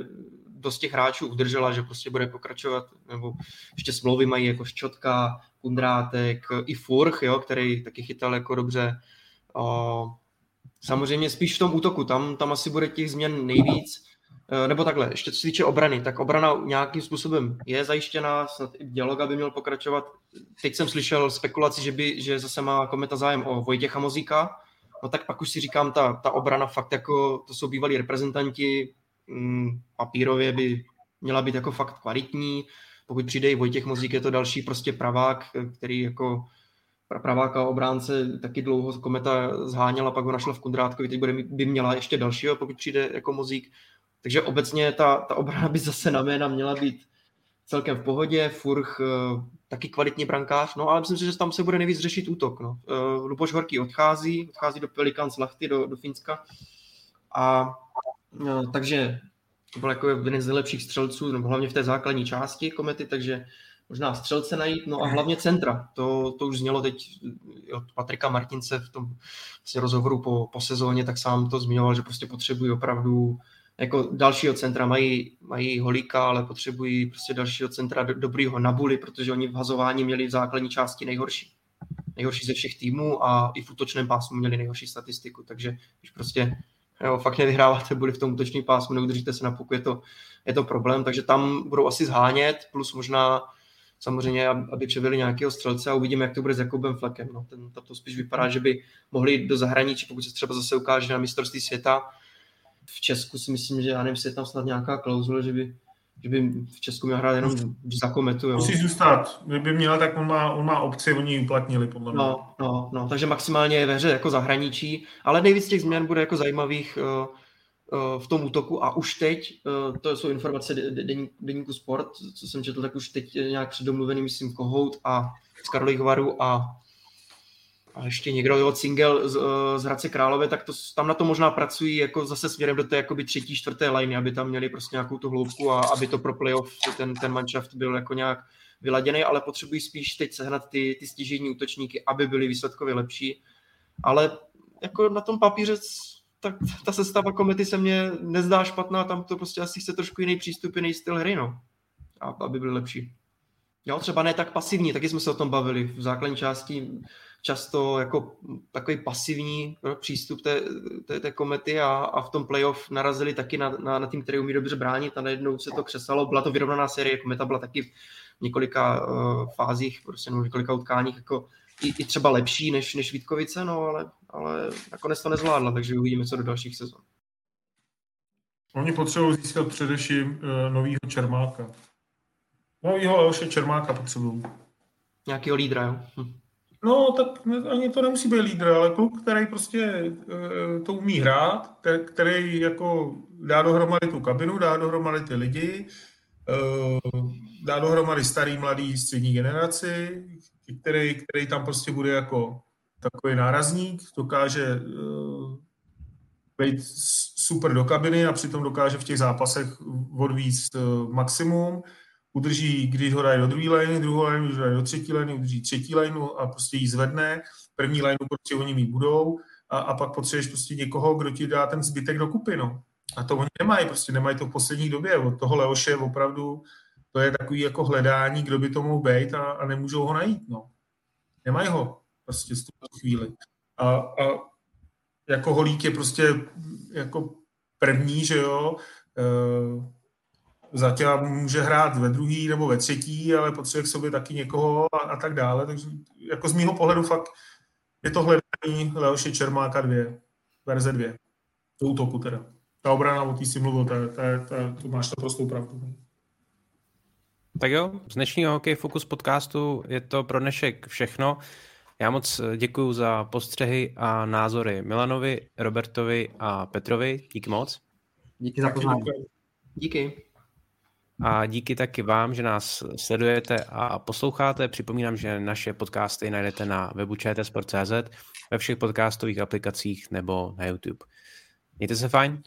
dost těch hráčů udržela, že prostě bude pokračovat, nebo ještě smlouvy mají jako Ščotka, Kundrátek, i Furch, jo, který taky chytal jako dobře. O, samozřejmě spíš v tom útoku, tam, tam asi bude těch změn nejvíc. Eh, nebo takhle, ještě co se týče obrany, tak obrana nějakým způsobem je zajištěná, snad i dialoga by měl pokračovat. Teď jsem slyšel spekulaci, že, by, že zase má kometa zájem o Vojtěcha Mozíka, no tak pak už si říkám, ta, ta obrana fakt jako, to jsou bývalí reprezentanti, papírově by měla být jako fakt kvalitní, pokud přijde i Vojtěch Mozík, je to další prostě pravák, který jako praváka obránce taky dlouho Kometa zháněla, pak ho našla v Kundrátkovi, teď bude, by měla ještě dalšího, pokud přijde jako Mozík. Takže obecně ta, ta obrana by zase na jména měla být celkem v pohodě, Furch uh, taky kvalitní brankář, no ale myslím si, že tam se bude nejvíc řešit útok. No. Uh, Luboš Horký odchází, odchází do Pelikans Lachty, do, do Finska a uh, takže to byl jako jeden z nejlepších střelců, nebo hlavně v té základní části komety, takže možná střelce najít, no a hlavně centra. To, to už znělo teď od Patrika Martince v tom vlastně rozhovoru po, po sezóně, tak sám to zmiňoval, že prostě potřebují opravdu jako dalšího centra, mají, mají holíka, ale potřebují prostě dalšího centra do, dobrýho Nabuli, protože oni v hazování měli v základní části nejhorší. Nejhorší ze všech týmů a i v útočném pásmu měli nejhorší statistiku, takže když prostě jo, fakt nevyhráváte body v tom útočním pásmu, neudržíte se na puku, je to, je to problém, takže tam budou asi zhánět, plus možná samozřejmě, aby převěli nějakého střelce a uvidíme, jak to bude s Jakubem Flekem. No, ten, to spíš vypadá, že by mohli do zahraničí, pokud se třeba zase ukáže na mistrovství světa. V Česku si myslím, že já nevím, jestli je tam snad nějaká klauzule, že by, že by v Česku měl hrát jenom za kometu. Jo.
Musí zůstat. Kdyby měl, tak on má, on má obci, oni ji uplatnili, podle mě.
No, no, no, takže maximálně je ve hře jako zahraničí, ale nejvíc těch změn bude jako zajímavých uh, Eh, v tom útoku a už teď, eh, to jsou informace deníku Sport, co jsem četl, tak už teď nějak předomluvený, myslím, Kohout a z Karlových Varů a, a ještě někdo, jo, Cingel z, eh, z Hradce Králové, tak to, tam na to možná pracují jako zase směrem do té jakoby třetí, čtvrté liney, aby tam měli prostě nějakou tu hloubku a aby to pro playoff ten, ten manšaft byl jako nějak vyladěný, ale potřebují spíš teď sehnat ty, ty stěžení útočníky, aby byly výsledkově lepší. Ale jako na tom papíře tak ta sestava komety se mně nezdá špatná, tam to prostě asi chce trošku jiný přístup, jiný styl hry, no. A, aby byl lepší. Jo, třeba ne tak pasivní, taky jsme se o tom bavili. V základní části často jako takový pasivní no, přístup té, té, té komety a, a v tom playoff narazili taky na, na, na tým, který umí dobře bránit a najednou se to křesalo. Byla to vyrovnaná série, kometa byla taky v několika uh, fázích, prostě no, v několika utkáních jako i, i třeba lepší než, než Vítkovice, no ale, ale nakonec to nezvládla, takže uvidíme, co do dalších sezon.
Oni potřebují získat především uh, novýho Čermáka. Novýho Leoše Čermáka potřebují.
Nějakýho lídra, jo? Hm.
No, tak ani to nemusí být lídr, ale kluk, který prostě uh, to umí hrát, který jako dá dohromady tu kabinu, dá dohromady ty lidi, uh, dá dohromady starý, mladý, střední generaci, který, který tam prostě bude jako takový nárazník, dokáže uh, být super do kabiny a přitom dokáže v těch zápasech odvíct maximum, udrží, když ho dají do druhé liny, druhou ho dají do třetí liny, udrží třetí linu a prostě ji zvedne, první linu prostě oni mít budou a, a pak potřebuješ prostě někoho, kdo ti dá ten zbytek do kupy, no. A to oni nemají, prostě nemají to v poslední době. Od toho Leoše opravdu to je takový jako hledání, kdo by to mohl být a, a nemůžou ho najít. No. Nemají ho prostě z tuto chvíli. A, a jako holík je prostě jako první, že jo, e, zatím může hrát ve druhý nebo ve třetí, ale potřebuje k sobě taky někoho a, a tak dále. Takže jako z mýho pohledu fakt je to hledání Leoše Čermáka 2, verze 2. To útoku teda. Ta obrana, o té si mluvil, ta, ta, ta, to máš prostou pravdu.
Tak jo, z dnešního Hokej Focus podcastu je to pro dnešek všechno. Já moc děkuji za postřehy a názory Milanovi, Robertovi a Petrovi. Díky moc.
Díky za pozvání.
Díky.
A díky taky vám, že nás sledujete a posloucháte. Připomínám, že naše podcasty najdete na webu čtsport.cz, ve všech podcastových aplikacích nebo na YouTube. Mějte se fajn.